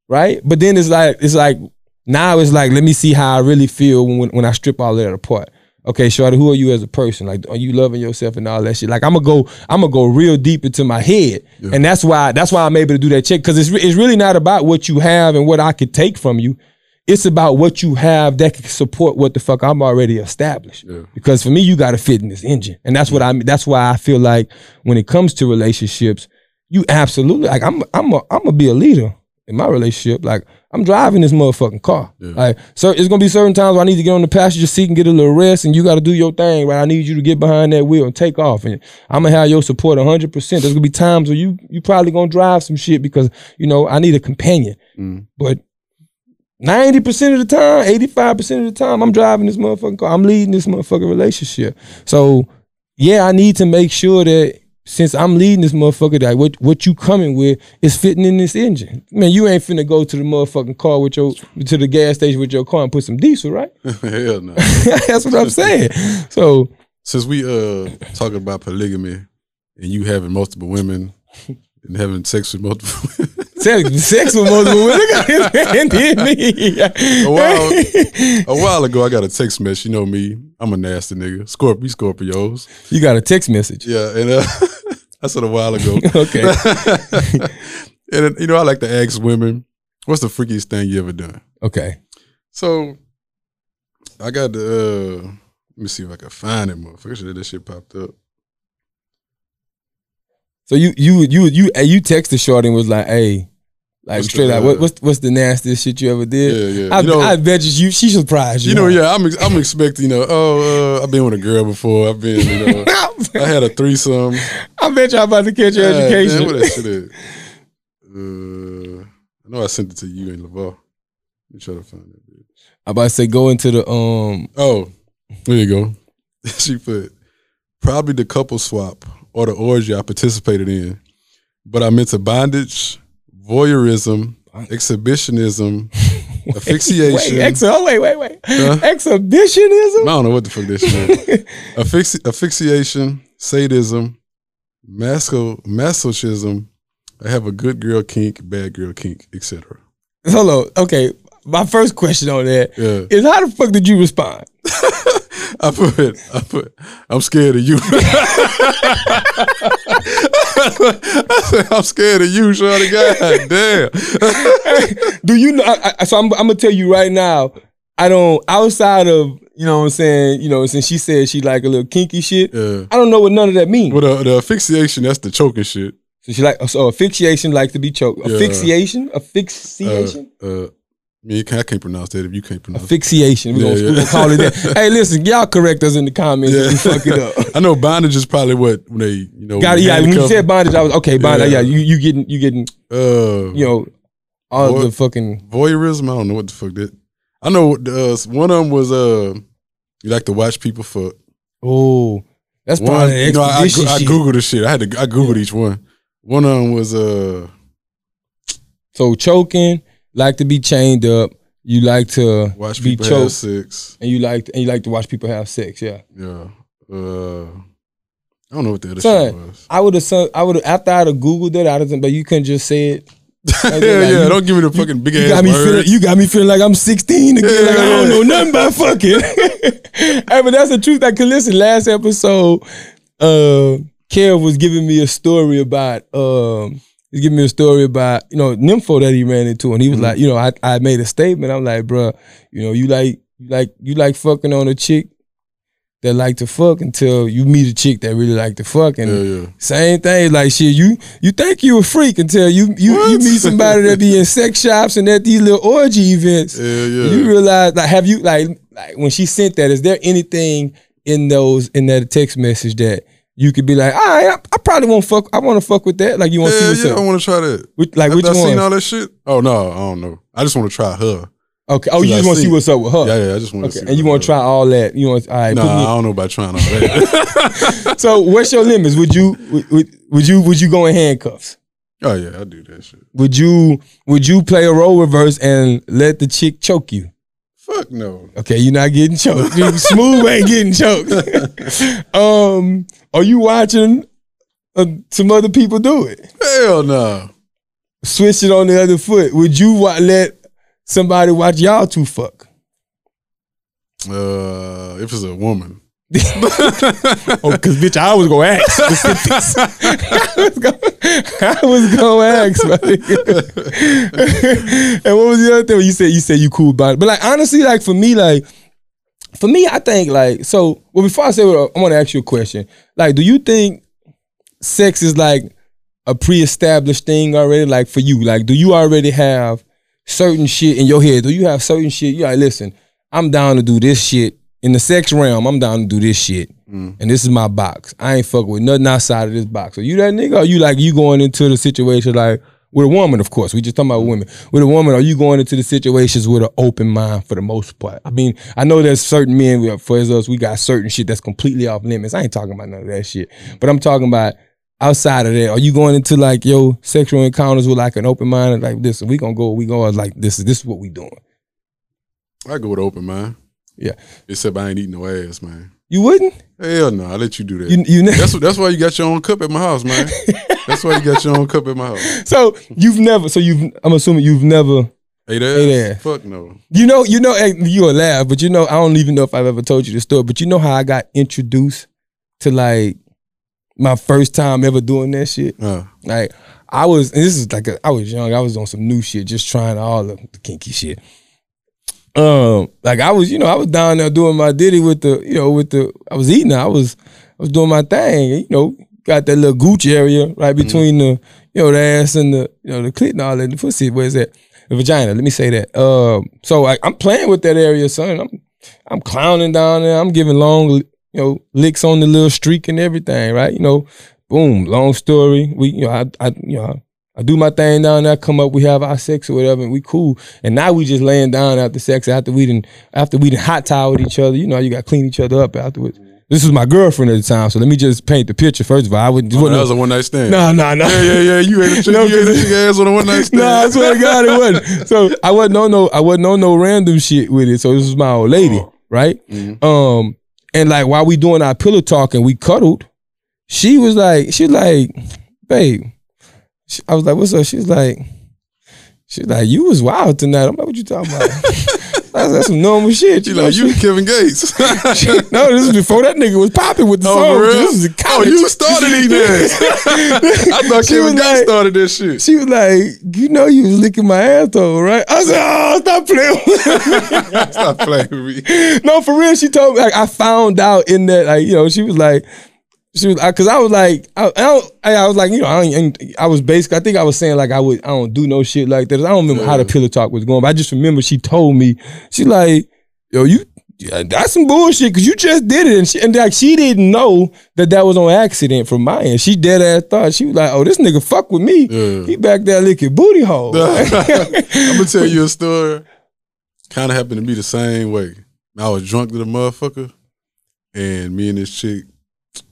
right? But then it's like it's like now it's like let me see how I really feel when when I strip all that apart. Okay, Shorty, who are you as a person? Like, are you loving yourself and all that shit? Like, I'm gonna go, I'm gonna go real deep into my head, and that's why that's why I'm able to do that check because it's it's really not about what you have and what I could take from you. It's about what you have that can support what the fuck I'm already established. Yeah. Because for me, you got to fit in this engine, and that's what I. That's why I feel like when it comes to relationships, you absolutely like I'm I'm a, I'm gonna be a leader in my relationship. Like I'm driving this motherfucking car. Yeah. Like so, it's gonna be certain times where I need to get on the passenger seat and get a little rest, and you got to do your thing. Right, I need you to get behind that wheel and take off, and I'm gonna have your support 100. percent There's gonna be times where you you probably gonna drive some shit because you know I need a companion, Mm. but. 90% of the time, 85% of the time, I'm driving this motherfucking car. I'm leading this motherfucking relationship. So, yeah, I need to make sure that since I'm leading this motherfucker, that what, what you coming with is fitting in this engine. Man, you ain't finna go to the motherfucking car with your to the gas station with your car and put some diesel, right? Hell no. That's what I'm saying. So Since we uh talking about polygamy and you having multiple women and having sex with multiple sex, sex with multiple women. Look at this man did me. A while, a while ago, I got a text message. You know me, I'm a nasty nigga. Scorp, we Scorpios. You got a text message. Yeah, and uh, I said a while ago. Okay. and you know, I like to ask women, "What's the freakiest thing you ever done?" Okay. So, I got the. Uh, let me see if I can find it, motherfucker. That shit popped up. So you you you you uh, you texted Shorty and was like, hey, like What's straight the, out, uh, what, what's what's the nastiest shit you ever did? Yeah, yeah. I, You know- I bet you, she surprised you. You know, yeah, I'm I'm expecting. You know, oh, uh, I've been with a girl before. I've been. You know, I had a threesome. I bet you I'm about to catch your God education. Damn, what that shit is. Uh, I know I sent it to you and Laval. Let me try to find that. Bitch. I'm about to say go into the um. Oh, there you go. she put probably the couple swap or the orgy I participated in, but I'm into bondage, voyeurism, exhibitionism, asphyxiation. Wait, ex- oh, wait, wait, wait. Huh? Exhibitionism. I don't know what the fuck this shit is. Affixi- asphyxiation, sadism, masco- masochism. I have a good girl kink, bad girl kink, etc. Hold on. Okay. My first question on that is Yeah. how the fuck did you respond? I put, I put, I'm scared of you. I said, I'm scared of you, Shorty. God damn. Do you know? I, I, so I'm, I'm gonna tell you right now. I don't outside of you know what I'm saying. You know, since she said she like a little kinky shit. Yeah. I don't know what none of that means. Well, the, the asphyxiation, that's the choking shit. So she like so asphyxiation like to be choked. Yeah. Asphyxiation, Uh, asphyxiation, uh, me, you can't- I can't pronounce that if you can't pronounce it. asphyxiation. We Yeah, gonna, yeah. call it that. hey, listen, y'all correct us in the comments if we fuck it up. I know bondage is probably what when they, you know, Got it. Yeah, when you said bondage, I was okay. Bondage. Yeah, Yeah. you you getting you getting uh, you know all the fucking voyeurism. I don't know what the fuck that. I know uh, one of them was uh, you like to watch people fuck. oh. That's part One, of the you know, I, I, I googled the shit. I had to. I googled each one. One of them was uh, So choking, like to be chained up. You like to watch be people have sex. and you like and you like to watch people have sex. Yeah. Yeah. Uh, I don't know what the other Son, shit was. I would have. I would after I'd have googled it. I'd have. But you couldn't just say it. yeah, like, yeah. you- don't give me the fucking big You ass got me words. feeling. You got me feeling like I'm 16 again. Yeah, like I don't know nothing about fucking. hey, but that's the truth. Like, 'cause listen, last episode, uh, Kev was giving me a story about. Um, he's giving me a story about you know nympho that he ran into, and he was Mm-hmm. like, you know, I, I made a statement. I'm like, bruh, you know, you like you like you like fucking on a chick that like to fuck until you meet a chick that really like to fuck, and yeah, yeah. same thing, like shit. You you think you a freak until you you, you meet somebody that be in sex shops and at these little orgy events. Yeah, yeah. You realize, like, have you like like when she sent that? Is there anything in those in that text message that you could be like, all right, I, I probably won't fuck. I want to fuck with that. Like you want to see yeah, what's yeah, I up? want to try that. Which, like which After I seen all that shit. Oh no, I don't know. I just want to try her. Okay. Oh, you just want to see what's up with her. Yeah, yeah. I just want to Okay. see. And you want to try all that? You want? All right. Nah, I don't know about trying all that. so what's your limits? Would you would, would, would you would you go in handcuffs? oh yeah, I do that shit. Would you would you play a role reverse and let the chick choke you? Fuck no. Okay, you're not getting choked. Smooth ain't getting choked. um, are you watching uh, some other people do it? Hell no. Switch it on the other foot. Would you wa- let somebody watch y'all two fuck? Uh, if it's a woman. Oh, cause bitch, I was gonna ask. Was gonna, I was gonna ask, and what was the other thing? You said you said you cool about it, but like honestly, like for me, like for me, I think like so. Well, before I say what I want to ask you a question. Like, do you think sex is like a pre-established thing already? Like for you, like do you already have certain shit in your head? Do you have certain shit? You like, listen, I'm down to do this shit in the sex realm. I'm down to do this shit, mm. and this is my box. I ain't fucking with nothing outside of this box. Are you that nigga? Or you like you going into the situation like? With a woman, of course, we just talking about women. With a woman, are you going into the situations with an open mind for the most part? I mean, I know there's certain men, we- for us, we got certain shit that's completely off limits. I ain't talking about none of that shit. But I'm talking about outside of that. Are you going into like your sexual encounters with like an open mind, and like this? We gonna go, we go like this. This is what we doing. I go with open mind. Yeah. Except I ain't eating no ass, man. You wouldn't? Hell no, I let you do that. You you that's that's why you got your own cup at my house, man. that's why you got your own cup at my house. so you've never. So you've. I'm assuming you've never. Ate ass? Ate ass. Fuck no. You know, you know, you will laugh, but you know, I don't even know if I've ever told you the story. But you know how I got introduced to like my first time ever doing that shit. Uh, Like I was, and this is like a, I was young. I was on some new shit, just trying all the kinky shit. Um, like I was, you know, I was down there doing my ditty with the, you know, with the. I was eating. I was, I was doing my thing. You know, got that little gooch area right between the, you know, the ass and the, you know, the clit and all that. The pussy, where's that? The vagina. Let me say that. Um, so I, I'm playing with that area, son. I'm, I'm clowning down there. I'm giving long, you know, licks on the little streak and everything, right? You know, boom, long story. We, you know, I, I, you know, I do my thing down there, come up, we have our sex or whatever, and we cool. And now we just laying down after sex, after we didn't, after we didn't hot towel with each other. You know, you got to clean each other up afterwards. This was my girlfriend at the time, so let me just paint the picture. First of all, I wouldn't. oh, that was a one night stand. no, no, no. Yeah, yeah, yeah. You ate a chick, No, you ate a chick ass on a one night stand. No, I swear to God, it wasn't. So I wasn't on no, I wasn't on no random shit with it. So this was my old lady, Oh. right? Mhm. Um, and like while we doing our pillow talk and we cuddled, she was like, she was like, babe. She- I was like, what's up? She's like, she was like, you was wild tonight. I'm like, what you talking about? That's, that's some normal shit. You You know, like you Kevin Gates. no, this is before that nigga was popping with the Oh, song. This is in Oh, you started these ass. I thought She Kevin Gates like- started this shit. She was like, you know, you was licking my ass asshole, right? I said, oh, stop playing. with me." Stop playing with me. no, for real. She told me like I found out in that like you know she was like she was because I was like I, I don't I, I was like you know I, I was basically I think I was saying like I would I don't do no shit like that. I don't remember how the pillow talk was going, but I just remember she told me she like yo you. Yeah, that's some bullshit because you just did it and she and like she didn't know that that was on accident from my end. She dead ass thought she was like, "Oh, this nigga fuck with me. Yeah. He back there licking booty hole." I'm gonna tell you a story. Kind of happened to be the same way. I was drunk to the motherfucker, and me and this chick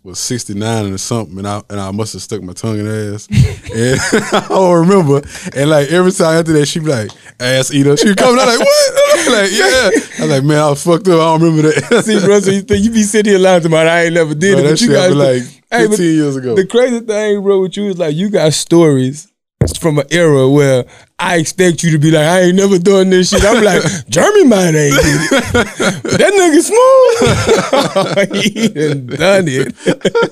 was 69 or something, and I and I must have stuck my tongue in her ass. and I don't remember. And like every time after that, she be like, ass eater. She come out like, what? I'm like, yeah. I was like, man, I was fucked up. I don't remember that. See, bro, so you, think you be sitting here lying to me, I ain't never did Bro, it. that But you guys, like 15 Hey, years ago. the crazy thing, bro, with you is like you got stories from an era where I expect you to be like, I ain't never done this shit. I'm like, Jeremy might ain't did it. But that nigga smooth. he done done it.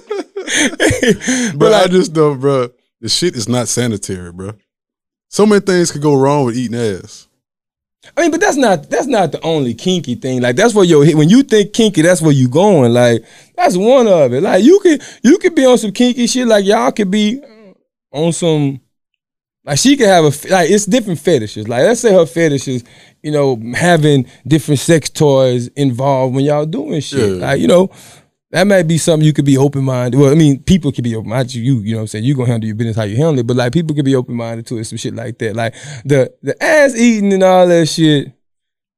But but I like, just know, bro, the shit is not sanitary, bro. So many things could go wrong with eating ass. I mean, but that's not that's not the only kinky thing. Like that's where your when you think kinky, that's where you going. Like that's one of it. Like you could you could be on some kinky shit. Like y'all could be on some like she could have a like it's different fetishes. Like let's say her fetishes, you know, having different sex toys involved when y'all doing shit. Yeah. Like you know. That might be something you could be open minded. Well, I mean, people could be open minded. You, you know what I'm saying? You gonna handle your business how you handle it. But like people could be open minded to it, some shit like that. Like the the ass eating and all that shit,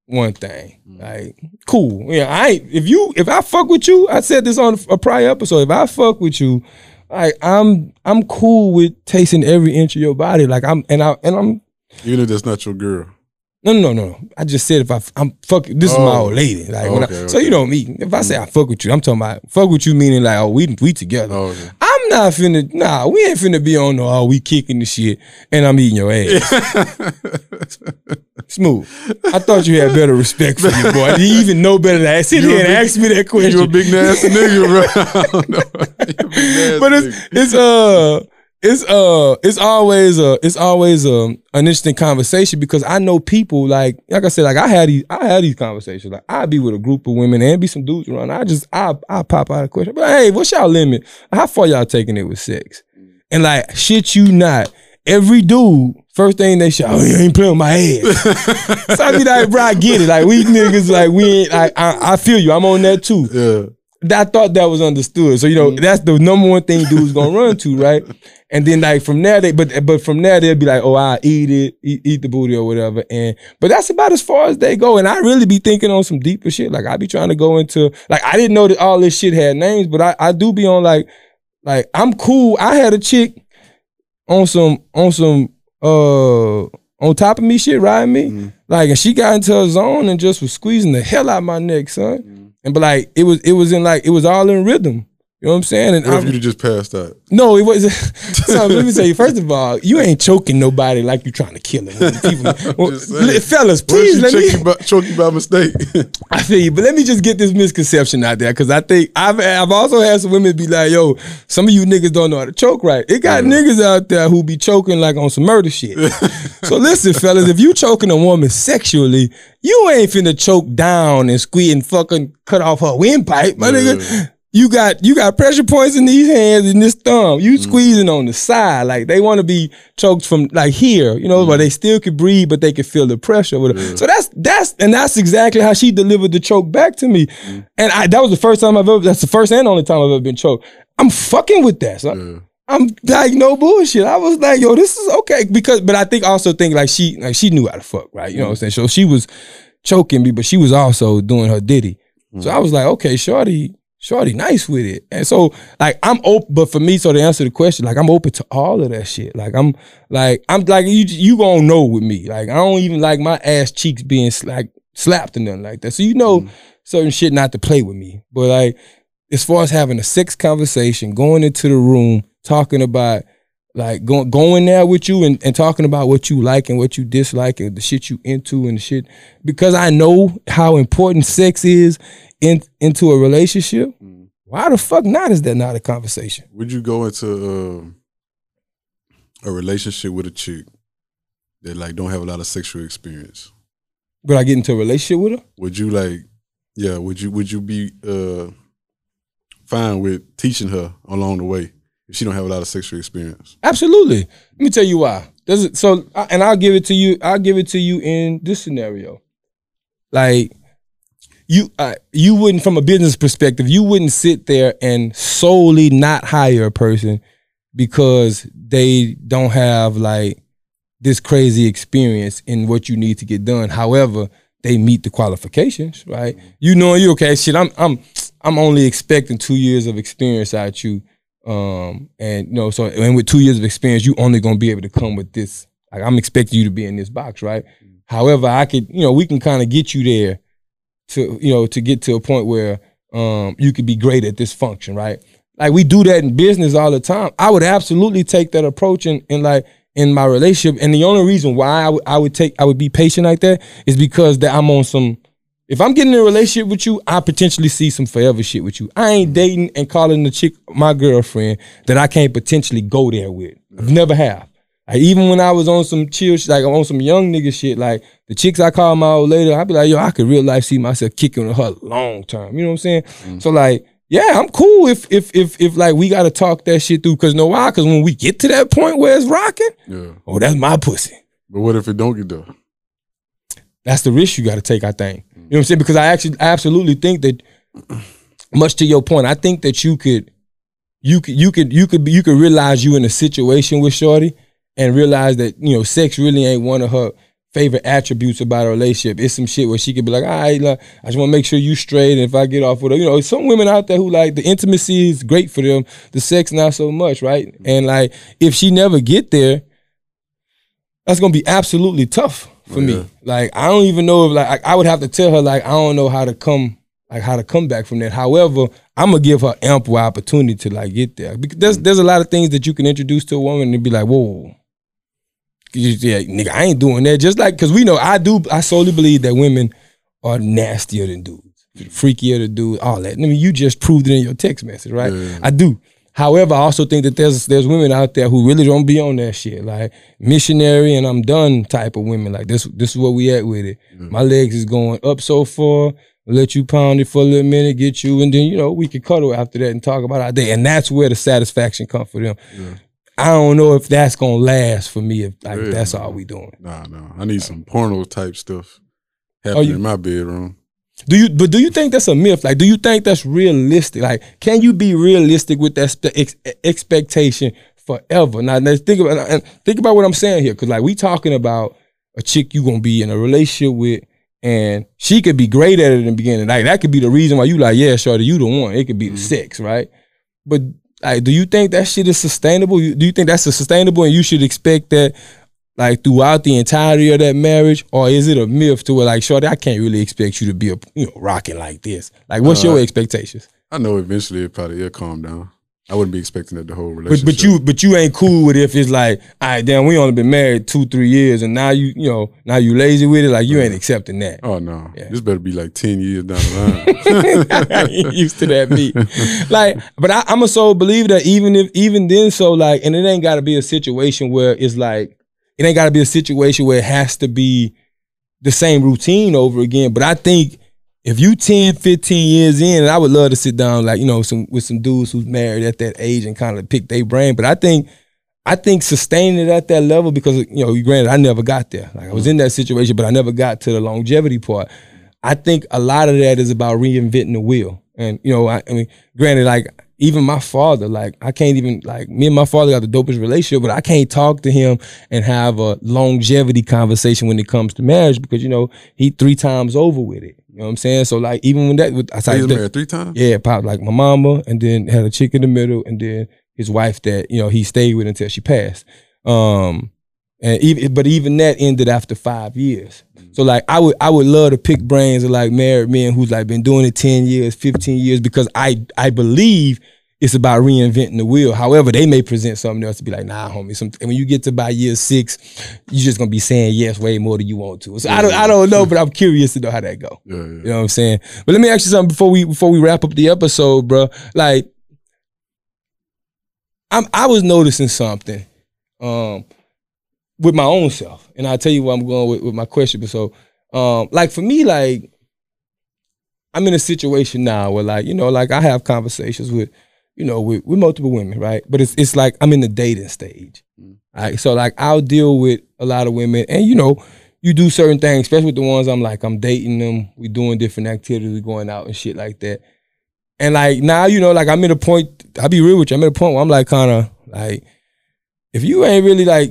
one thing. Mm. Like, cool. Yeah, I if you if I fuck with you, I said this on a prior episode. If I fuck with you, like I'm I'm cool with tasting every inch of your body. Like I'm and I and I'm Even if that's not your girl. no, no, no, no. I just said if I, I'm fuck. This is my Oh. old lady. Like, when I, Okay, so okay. you know me. If I say I fuck with you, I'm talking about fuck with you meaning like oh we we together. Oh, okay. I'm not finna. Nah, we ain't finna be on no. Oh, we kicking the shit and I'm eating your ass. Smooth. I thought you had better respect for me, boy. You even know better than that. Sit You here and big- ask me that question. You a big nasty nigga, bro. I don't know. You a big nasty but it's nigga. it's uh it's uh it's always uh it's always um an interesting conversation because I know people like like I said like I had these I had these conversations. Like I'd be with a group of women and be some dudes around. I just I I pop out a question. But hey what's y'all limit? How far y'all taking it with sex? And like shit you not. Every dude first thing they say oh you ain't playing with my ass. So I be like bro I get it. Like we niggas like we ain't like I, I feel you. I'm on that too. Yeah. I thought that was understood. So you know, that's the number one thing dudes gonna run to, right? And then like from there, they but but from there they'll be like, oh, I eat it, eat, eat the booty or whatever. And but that's about as far as they go. And I really be thinking on some deeper shit. Like I be trying to go into like I didn't know that all this shit had names, but I I do be on like like I'm cool. I had a chick on some on some uh on top of me shit riding me. Mhm. Like and she got into a zone and just was squeezing the hell out of my neck, son. And but like it was it was in like it was all in rhythm. You know what I'm saying? And What if I'm- you just passed out? no, it wasn't. so let me tell you. First of all, you ain't choking nobody like you trying to kill him. People, well, saying. fellas, please let me. you by, choke you by mistake? I feel you, but let me just get this misconception out there because I think I've I've also had some women be like, "Yo, some of you niggas don't know how to choke right." It got niggas out there who be choking like on some murder shit. so listen, fellas, if you choking a woman sexually, you ain't finna choke down and squeeze and fucking cut off her windpipe, my nigga. You got you got pressure points in these hands and this thumb. You mm. squeezing on the side, like they want to be choked from like here, you know, But mm. they still could breathe, but they could feel the pressure. With it. So that's that's and that's exactly how she delivered the choke back to me. Mm. And I that was the first time I've ever. That's the first and only time I've ever been choked. I'm fucking with that. son. I'm like no bullshit. I was like, yo, this is okay because, but I think also think like she like she knew how to fuck, right? You know what I'm saying? So she was choking me, but she was also doing her ditty. So I was like, okay, shorty, shorty, nice with it. And so like I'm open, but for me, so to answer the question, like I'm open to all of that shit. Like I'm like I'm like you you gonna know with me. Like I don't even like my ass cheeks being like slapped or nothing like that. So you know mm-hmm. certain shit not to play with me. But like as far as having a sex conversation, going into the room, talking about like going going there with you and, and talking about what you like and what you dislike and the shit you into and the shit because I know how important sex is in into a relationship. Why the fuck not is that not a conversation? Would you go into uh, a relationship with a chick that like don't have a lot of sexual experience? Would I get into a relationship with her? Would you like, yeah? Would you would you be uh, fine with teaching her along the way if she don't have a lot of sexual experience? Absolutely. Let me tell you why. Does it so? And I'll give it to you. I'll give it to you in this scenario. Like you, uh, you wouldn't, from a business perspective, you wouldn't sit there and solely not hire a person because they don't have like this crazy experience in what you need to get done. However, they meet the qualifications, right? You know, you okay? Shit, I'm, I'm, I'm only expecting two years of experience out you um, and you know, so and with two years of experience, you only gonna be able to come with this. Like I'm expecting you to be in this box, right? However, I could, you know, we can kind of get you there to, you know, to get to a point where um you could be great at this function, right? Like we do that in business all the time. I would absolutely take that approach and, and like in my relationship. And the only reason why I would would take I would be patient like that is because that I'm on some if I'm getting in a relationship with you, I potentially see some forever shit with you. I ain't dating and calling the chick my girlfriend that I can't potentially go there with. I've never have. Like, even when I was on some chill, shit, like on some young nigga shit, like the chicks I call my old lady, I'd be like, yo, I could real life see myself kicking with her long term. You know what I'm saying? Mm. So like, yeah, I'm cool if if if if like we gotta talk that shit through. Cause no why? Cause when we get to that point where it's rocking, Yeah. oh, that's my pussy. But what if it don't get there? That's the risk you got to take, I think. Mm. You know what I'm saying? Because I actually I absolutely think that much to your point, I think that you could you could you could you could be, you could realize you in a situation with Shorty and realize that, you know, sex really ain't one of her favorite attributes about a relationship. It's some shit where she could be like, all right, look, I just want to make sure you straight. And if I get off with her, you know, some women out there who like the intimacy is great for them, the sex not so much, right? Mm-hmm. And like if she never get there, that's gonna be absolutely tough for oh, Yeah. me. Like I don't even know if like I, I would have to tell her like I don't know how to come like how to come back from that. However, I'm gonna give her ample opportunity to like get there because there's mm. there's a lot of things that you can introduce to a woman and be like, whoa. Yeah, nigga, I ain't doing that. Just like, cause we know I do. I solely believe that women are nastier than dudes, freakier than dudes, all that. I mean, you just proved it in your text message, right? Yeah. I do. However, I also think that there's there's women out there who really don't be on that shit, like missionary and I'm done type of women. Like this, this is what we at with it. Mm-hmm. My legs is going up so far. Let you pound it for a little minute, get you, and then you know we can cuddle after that and talk about our day, and that's where the satisfaction comes for them. I don't know if that's gonna last for me if like Yeah. that's all we doing. Nah, nah. I need some porno type stuff oh, happening you- in my bedroom. Do you? But do you think that's a myth? Like, do you think that's realistic? Like, can you be realistic with that spe- ex- expectation forever? Now, let's think about and think about what I'm saying here, because like we talking about a chick you gonna be in a relationship with, and she could be great at it in the beginning. Like that could be the reason why you like, yeah, shorty, you the one. It could be the mm-hmm. sex, right? But like, do you think that shit is sustainable? Do you think that's sustainable, and you should expect that? Like throughout the entirety of that marriage, or is it a myth to where like, shorty, I can't really expect you to be a you know rocking like this. Like, what's your Uh, expectations? I know eventually it probably it'll calm down. I wouldn't be expecting that the whole relationship. but you but you ain't cool with if it's like, all right, damn, we only been married two three years, and now you you know now you lazy with it. Like you ain't accepting that. Oh no. Yeah. This better be like ten years down the line. I ain't used to that beat. Like, but I, I'm a soul believer that even if even then, so like, and it ain't got to be a situation where it's like, it ain't got to be a situation where it has to be the same routine over again. But I think if you 10, 15 years in, and I would love to sit down, like you know, some with some dudes who's married at that age and kind of pick their brain. But I think. I think sustaining it at that level because you know, granted, I never got there. Like I was in that situation, but I never got to the longevity part. I think a lot of that is about reinventing the wheel. And you know, I, I mean, granted, like even my father, like I can't even like me and my father got the dopest relationship, but I can't talk to him and have a longevity conversation when it comes to marriage because you know he three times over with it. You know what I'm saying? So like even when that, I He started, was married three times. yeah, pop like my mama, and then had a chick in the middle, and then his wife that you know he stayed with until she passed. Um, and even but even that ended after five years. So like I would I would love to pick brains of like married men who's like been doing it ten years, fifteen years, because I I believe it's about reinventing the wheel. However, they may present something else to be like, nah, homie. Some, and when you get to by year six, you're just gonna be saying yes way more than you want to. So I don't, I don't know, but I'm curious to know how that go. Yeah, yeah. You know what I'm saying? But let me ask you something before we before we wrap up the episode, bro. Like, I'm I was noticing something um, with my own self, and I'll tell you where I'm going with, with my question. But so, um, like for me, like I'm in a situation now where, like, you know, like I have conversations with, you know, with, with multiple women, right? But it's it's like I'm in the dating stage, mm. right? So like I'll deal with a lot of women, and you know, you do certain things, especially with the ones I'm like I'm dating them, we doing different activities, we going out and shit like that. And like now, you know, like I'm at a point. I'll be real with you. I'm at a point where I'm like kind of like, if you ain't really like,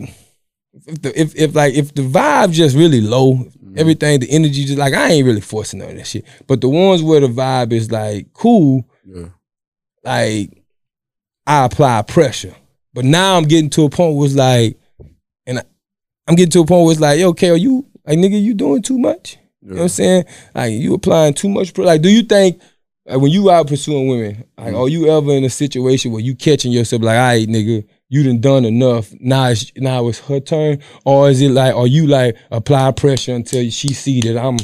if, the, if if like if the vibe just really low, mm. everything, the energy just like I ain't really forcing none of that shit. But the ones where the vibe is like cool, Yeah. like I apply pressure. But now I'm getting to a point where it's like, and I, I'm getting to a point where it's like, yo, okay, are you like nigga, you doing too much? You know what I'm saying? Like you applying too much. Pressure. like, do you think like when you out pursuing women, like, mm-hmm. are you ever in a situation where you catching yourself like, all right, nigga, you done done enough. Now it's now it's her turn, or is it like, are you like apply pressure until she see that I'm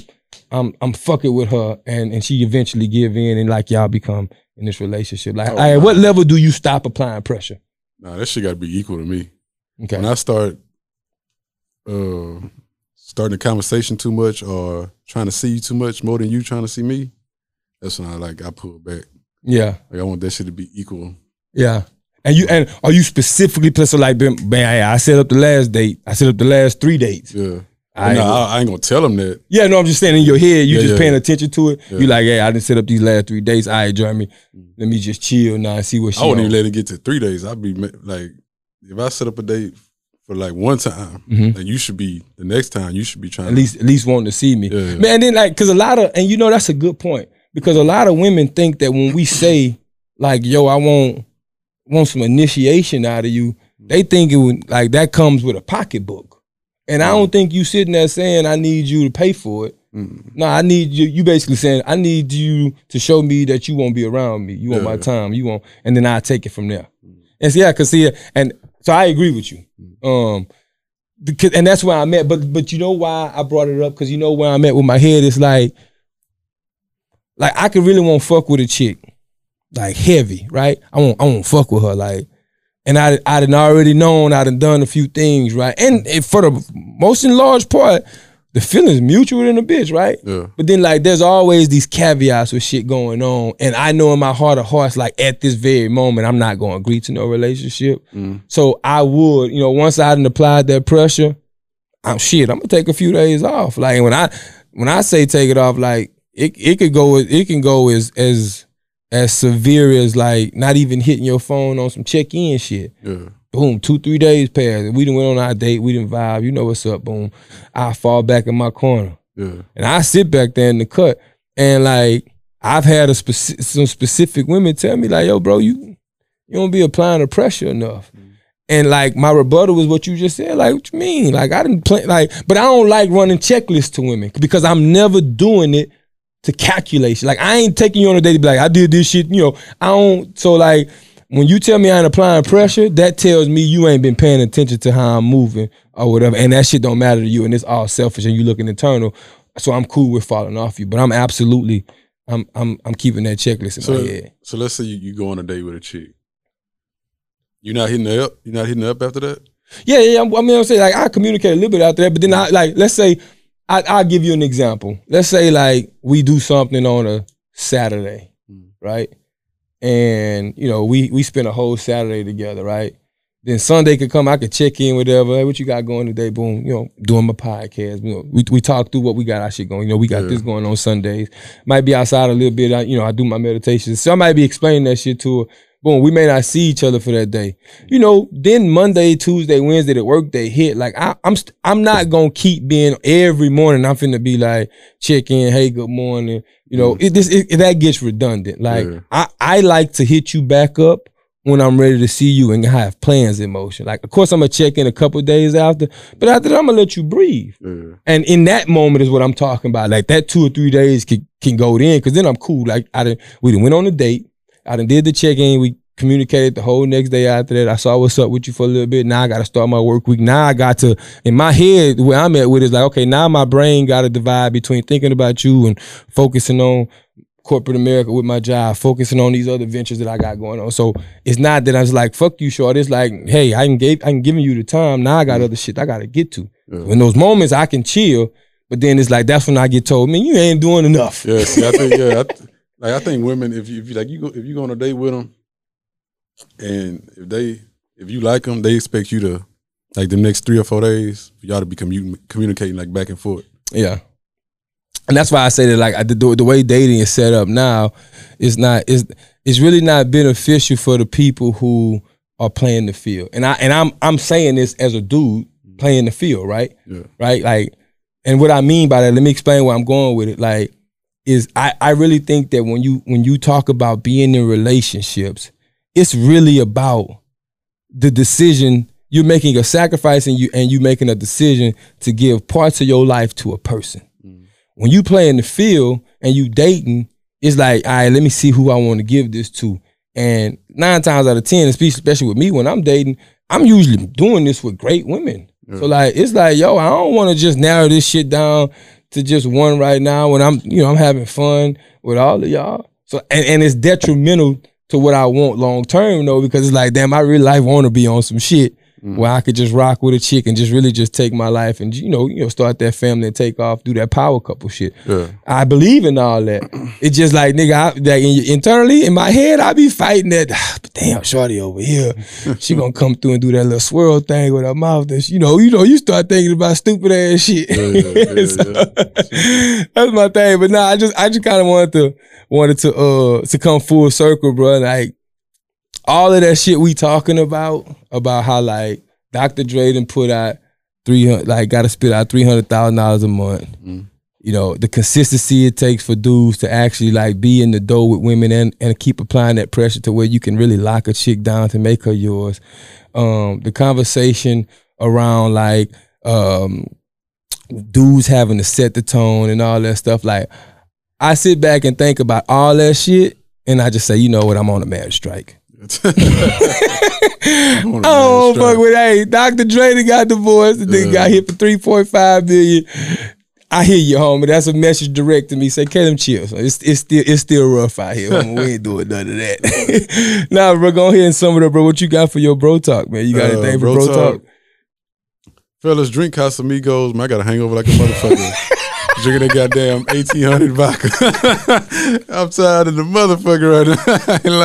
I'm I'm fucking with her, and and she eventually give in, and like y'all become in this relationship. Like, Oh, all right, nah. what level do you stop applying pressure? Nah, that shit got to be equal to me. Okay, When I start uh, starting a conversation too much or trying to see you too much more than you trying to see me, that's when I like I pull back. yeah, Like I want that shit to be equal. yeah. And you and are you specifically so like, man, I set up the last date. I set up the last three dates. Yeah. I ain't- I, I ain't gonna tell them that. Yeah, no, I'm just saying in your head, you Yeah, just yeah. paying attention to it. You like, hey, I didn't set up these last three days. All right, Jeremy, let me just chill now and see what she. I wouldn't even let it get to three days. I'd be like, if I set up a date for like one time, Mhm. like you should be the next time. You should be trying. at least at least wanting to see me. Man, then like because a lot of and you know that's a good point because a lot of women think that when we say like yo I want want some initiation out of you, they think it would like that comes with a pocketbook, and I don't think you sitting there saying I need you to pay for it. Mm. No, I need you. You basically saying I need you to show me that you won't be around me. You want my time. You want, and then I take it from there. And so, yeah, cause see, and so I agree with you. Um, because, and that's where I'm at. But but you know why I brought it up? Because you know where I'm at with my head. It's like, like I could really want fuck with a chick, like heavy, right? I won't I won't fuck with her, like. And I I done already known I done done a few things, right? And, and for the most in large part, the feelings mutual in a bitch, right? Yeah. But then like there's always these caveats with shit going on. And I know in my heart of hearts, like at this very moment, I'm not gonna agree to no relationship. Mm. So I would, you know, once I done applied that pressure, I'm shit, I'm gonna take a few days off. Like when I when I say take it off, like it it could go it can go as as as severe as like not even hitting your phone on some check-in shit Yeah. boom, two, three days passed. We didn't went on our date. We didn't vibe. You know what's up, boom. I fall back in my corner. Yeah. And I sit back there in the cut. And like, I've had a speci- some specific women tell me, like, yo, bro, you you don't be applying the pressure enough. Mm. And like my rebuttal was what you just said. Like, what you mean? Like, I didn't play like, but I don't like running checklists to women because I'm never doing it to calculation. Like, I ain't taking you on a date to be like, I did this shit, you know. I don't so like when you tell me I ain't applying pressure, that tells me you ain't been paying attention to how I'm moving or whatever. And that shit don't matter to you and it's all selfish and you looking internal. So I'm cool with falling off you. But I'm absolutely I'm I'm I'm keeping that checklist in So, my head. so let's say you, you go on a date with a chick. You're not hitting her up. You're not hitting her up after that. Yeah, yeah. I mean, I'm saying like I communicate a little bit out there, but then I like let's say I I'll give you an example. Let's say like we do something on a Saturday, Mm. right? And you know we we spend a whole Saturday together, right? Then Sunday could come, I could check in, whatever. Hey, what you got going today? Boom, you know, doing my podcast. You know, we we talk through what we got our shit going. You know, we got Yeah. this going on Sundays. Might be outside a little bit. I, you know, I do my meditations. So I might be explaining that shit to her. Boom, we may not see each other for that day. You know, then Monday, Tuesday, Wednesday, the work day hit. Like I, I'm, st- I'm not gonna keep being every morning. I'm finna be like check in, hey, good morning. You know, it, this it, that gets redundant. Like Yeah. I, I like to hit you back up when I'm ready to see you and have plans in motion. Like, of course, I'm gonna check in a couple days after, but after that, I'm gonna let you breathe. And in that moment is what I'm talking about. Like that two or three days can can go in because then I'm cool. Like I didn't we done went on a date. I done did the check in. We communicated the whole next day after that. I saw what's up with you for a little bit. Now I got to start my work week. Now I got to in my head where I'm at with is like, okay, now my brain got to divide between thinking about you and focusing on corporate America with my job, focusing on these other ventures that I got going on. So it's not that I was like, fuck you, short. It's like, hey, I can give I can giving you the time. Now I got mm. other shit I gotta get to. In those moments I can chill, but then it's like that's when I get told, man, you ain't doing enough. Yes, Yeah, I think yeah, I th- like I think women if you, if you like you go if you go on a date with them, and if they if you like them, they expect you to like the next three or four days for y'all to be commu- communicating like back and forth. Yeah. And that's why I say that like I, the, the way dating is set up now, it's not it's it's really not beneficial for the people who are playing the field. And I and I'm I'm saying this as a dude playing the field, right? Yeah. Right? Like and what I mean by that, let me explain where I'm going with it. Like is I, I really think that when you when you talk about being in relationships, it's really about the decision you're making a sacrifice and you and you making a decision to give parts of your life to a person. Mm. When you play in the field and you dating, it's like, all right, let me see who I want to give this to. And nine times out of ten, especially with me when I'm dating, I'm usually doing this with great women. So like, it's like, yo, I don't want to just narrow this shit down to just one right now when I'm, you know, I'm having fun with all of y'all. So and, and it's detrimental to what I want long term though, because it's like, damn, I really like want to be on some shit where I could just rock with a chick and just really just take my life and you know, you know, start that family and take off, do that power couple shit. Yeah. I believe in all that. It's just like nigga, I, like in, internally in my head, I be fighting that. But damn, shorty over here, she gonna come through and do that little swirl thing with her mouth. That you know, you know, you start thinking about stupid ass shit. yeah, yeah, So, that's my thing. But nah, I just, I just kind of wanted to, wanted to, uh, to come full circle, bro. Like all of that shit we talking about, about how like Dr. Dre done put out three hundred, like got to spit out three hundred thousand dollars a month. You know the consistency it takes for dudes to actually like be in the door with women and and keep applying that pressure to where you can really lock a chick down to make her yours. Um, the conversation around like um, dudes having to set the tone and all that stuff. Like I sit back and think about all that shit, and I just say, you know what, I'm on a marriage strike. Oh, fuck with hey, Dr. Dre got divorced. The nigga Yeah. got hit for 3.5 billion. I hear you, homie. That's a message direct to me. Say, Caleb, chill. son. It's it's still it's still rough out here. Homie. We ain't doing none of that. nah, bro, go ahead and sum it up, bro. What you got for your bro talk, man? You got Uh, anything for bro bro talk. talk? Fellas, drink Casamigos. Man, I got a hangover like a motherfucker. Drinking that goddamn 1800 vodka. I'm tired of the motherfucker right now. I ain't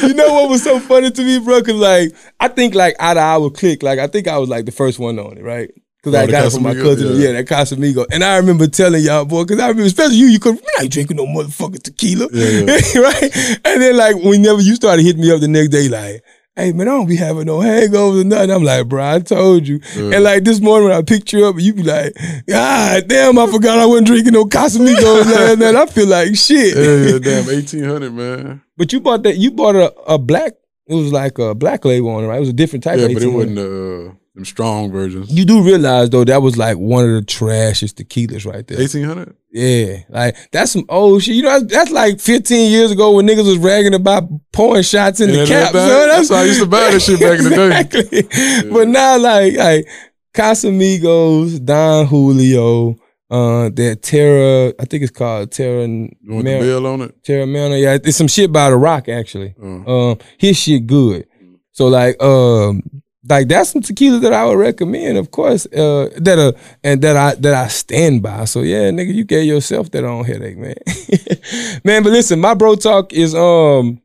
lying. you know what was so funny to me, bro? Cause like I think like out of our clique, like I think I was like the first one on it, right? Cause Oh, I got it from my cousin, yeah. Yeah. that Casamigo. And I remember telling y'all, boy, cause I remember, especially you, you could, we ain't drinking no motherfucking tequila, Yeah, right? And then like whenever you started hitting me up the next day, like, hey man, I don't be having no hangovers or nothing. I'm like, bro, I told you. And like this morning when I picked you up, you be like, God damn, I forgot I wasn't drinking no Casamigos last night. I feel like shit. yeah, yeah, damn 1800, man. But you bought that. You bought a, a black. It was like a black label on it, right? It was a different type. Yeah, but it wasn't uh, them strong versions. You do realize though that was like one of the trashiest tequilas right there. 1800? Yeah, like that's some old shit. You know, that's, that's like 15 years ago when niggas was ragging about pouring shots in the cap. that- son. that's how I used to buy that shit back in the day. Exactly. But now, like, like Casamigos, Don Julio, uh, that Terra, I think it's called Terra. You want Mar- the bill on it? Teremana. Yeah, it's some shit by the Rock actually. Uh, Um, his shit good. So like, um, like that's some tequila that I would recommend, of course. Uh, that uh, and that I that I stand by. So yeah, nigga, you gave yourself that own headache, man. man, but listen, my bro talk is um.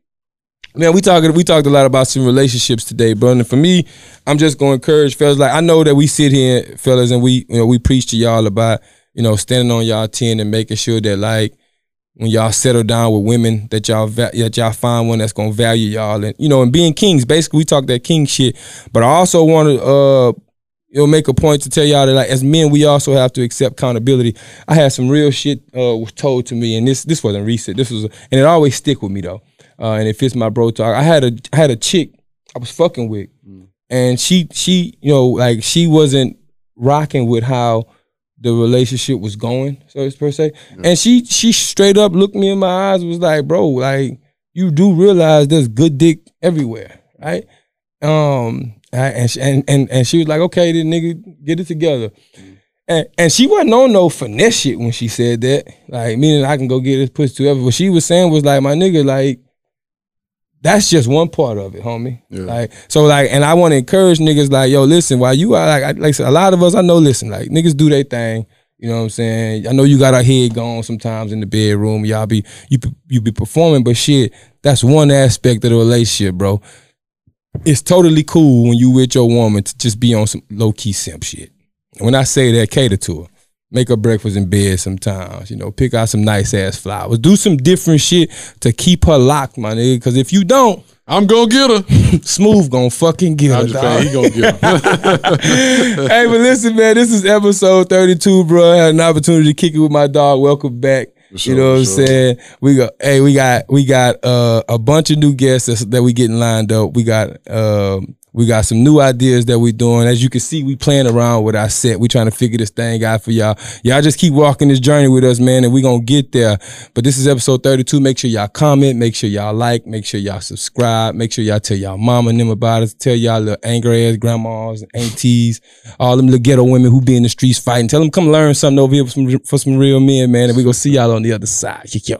Man, we talking we talked a lot about some relationships today, bro. And for me, I'm just gonna encourage fellas. Like I know that we sit here, fellas, and we you know we preach to y'all about you know standing on y'all ten and making sure that like when y'all settle down with women that y'all that y'all find one that's gonna value y'all and you know and being kings. Basically, we talk that king shit. But I also want to uh you know make a point to tell y'all that like as men we also have to accept accountability. I had some real shit uh was told to me and this this wasn't recent. This was and it always stick with me though. Uh, and it fits my bro talk. I had a I had a chick I was fucking with, and she she you know like she wasn't rocking with how the relationship was going, so it's per se. And she she straight up looked me in my eyes, was like, bro, like you do realize there's good dick everywhere, right? Um, I- and she, and and and she was like, okay, then nigga, get it together. And, and she wasn't on no finesse shit when she said that. Like, meaning I can go get this pussy to ever. What she was saying was like, my nigga, like, that's just one part of it, homie. Yeah. Like, so like, and I want to encourage niggas like, yo, listen, while you are like, I, like said, a lot of us, I know, listen, like niggas do their thing. You know what I'm saying? I know you got our head gone sometimes in the bedroom. Y'all be you you be performing, but shit, that's one aspect of the relationship, bro. It's totally cool when you with your woman to just be on some low key simp shit. And when I say that, cater to her. Make her breakfast in bed sometimes. You know, pick out some nice ass flowers. Do some different shit to keep her locked, my nigga. Because if you don't, I'm gonna get her. Smooth gonna fucking get her. I'm just dog. playing. He gonna get her. hey, but listen, man, this is episode 32, bro. I had an opportunity to kick it with my dog. Welcome back. sure, you know what I'm saying? We got hey, we got we got uh, a bunch of new guests that we getting lined up. We got um we got some new ideas that we're doing. As you can see, we playing around with our set. We trying to figure this thing out for y'all. Y'all just keep walking this journey with us, man, and we gonna get there. But this is episode 32. Make sure y'all comment, make sure y'all like, make sure y'all subscribe, make sure y'all tell y'all mama and them about us, tell y'all little angry ass grandmas and aunties, all them little ghetto women who be in the streets fighting. Tell them come learn something over here for some, for some real men, man, and we gonna see y'all on the other side. Yeah.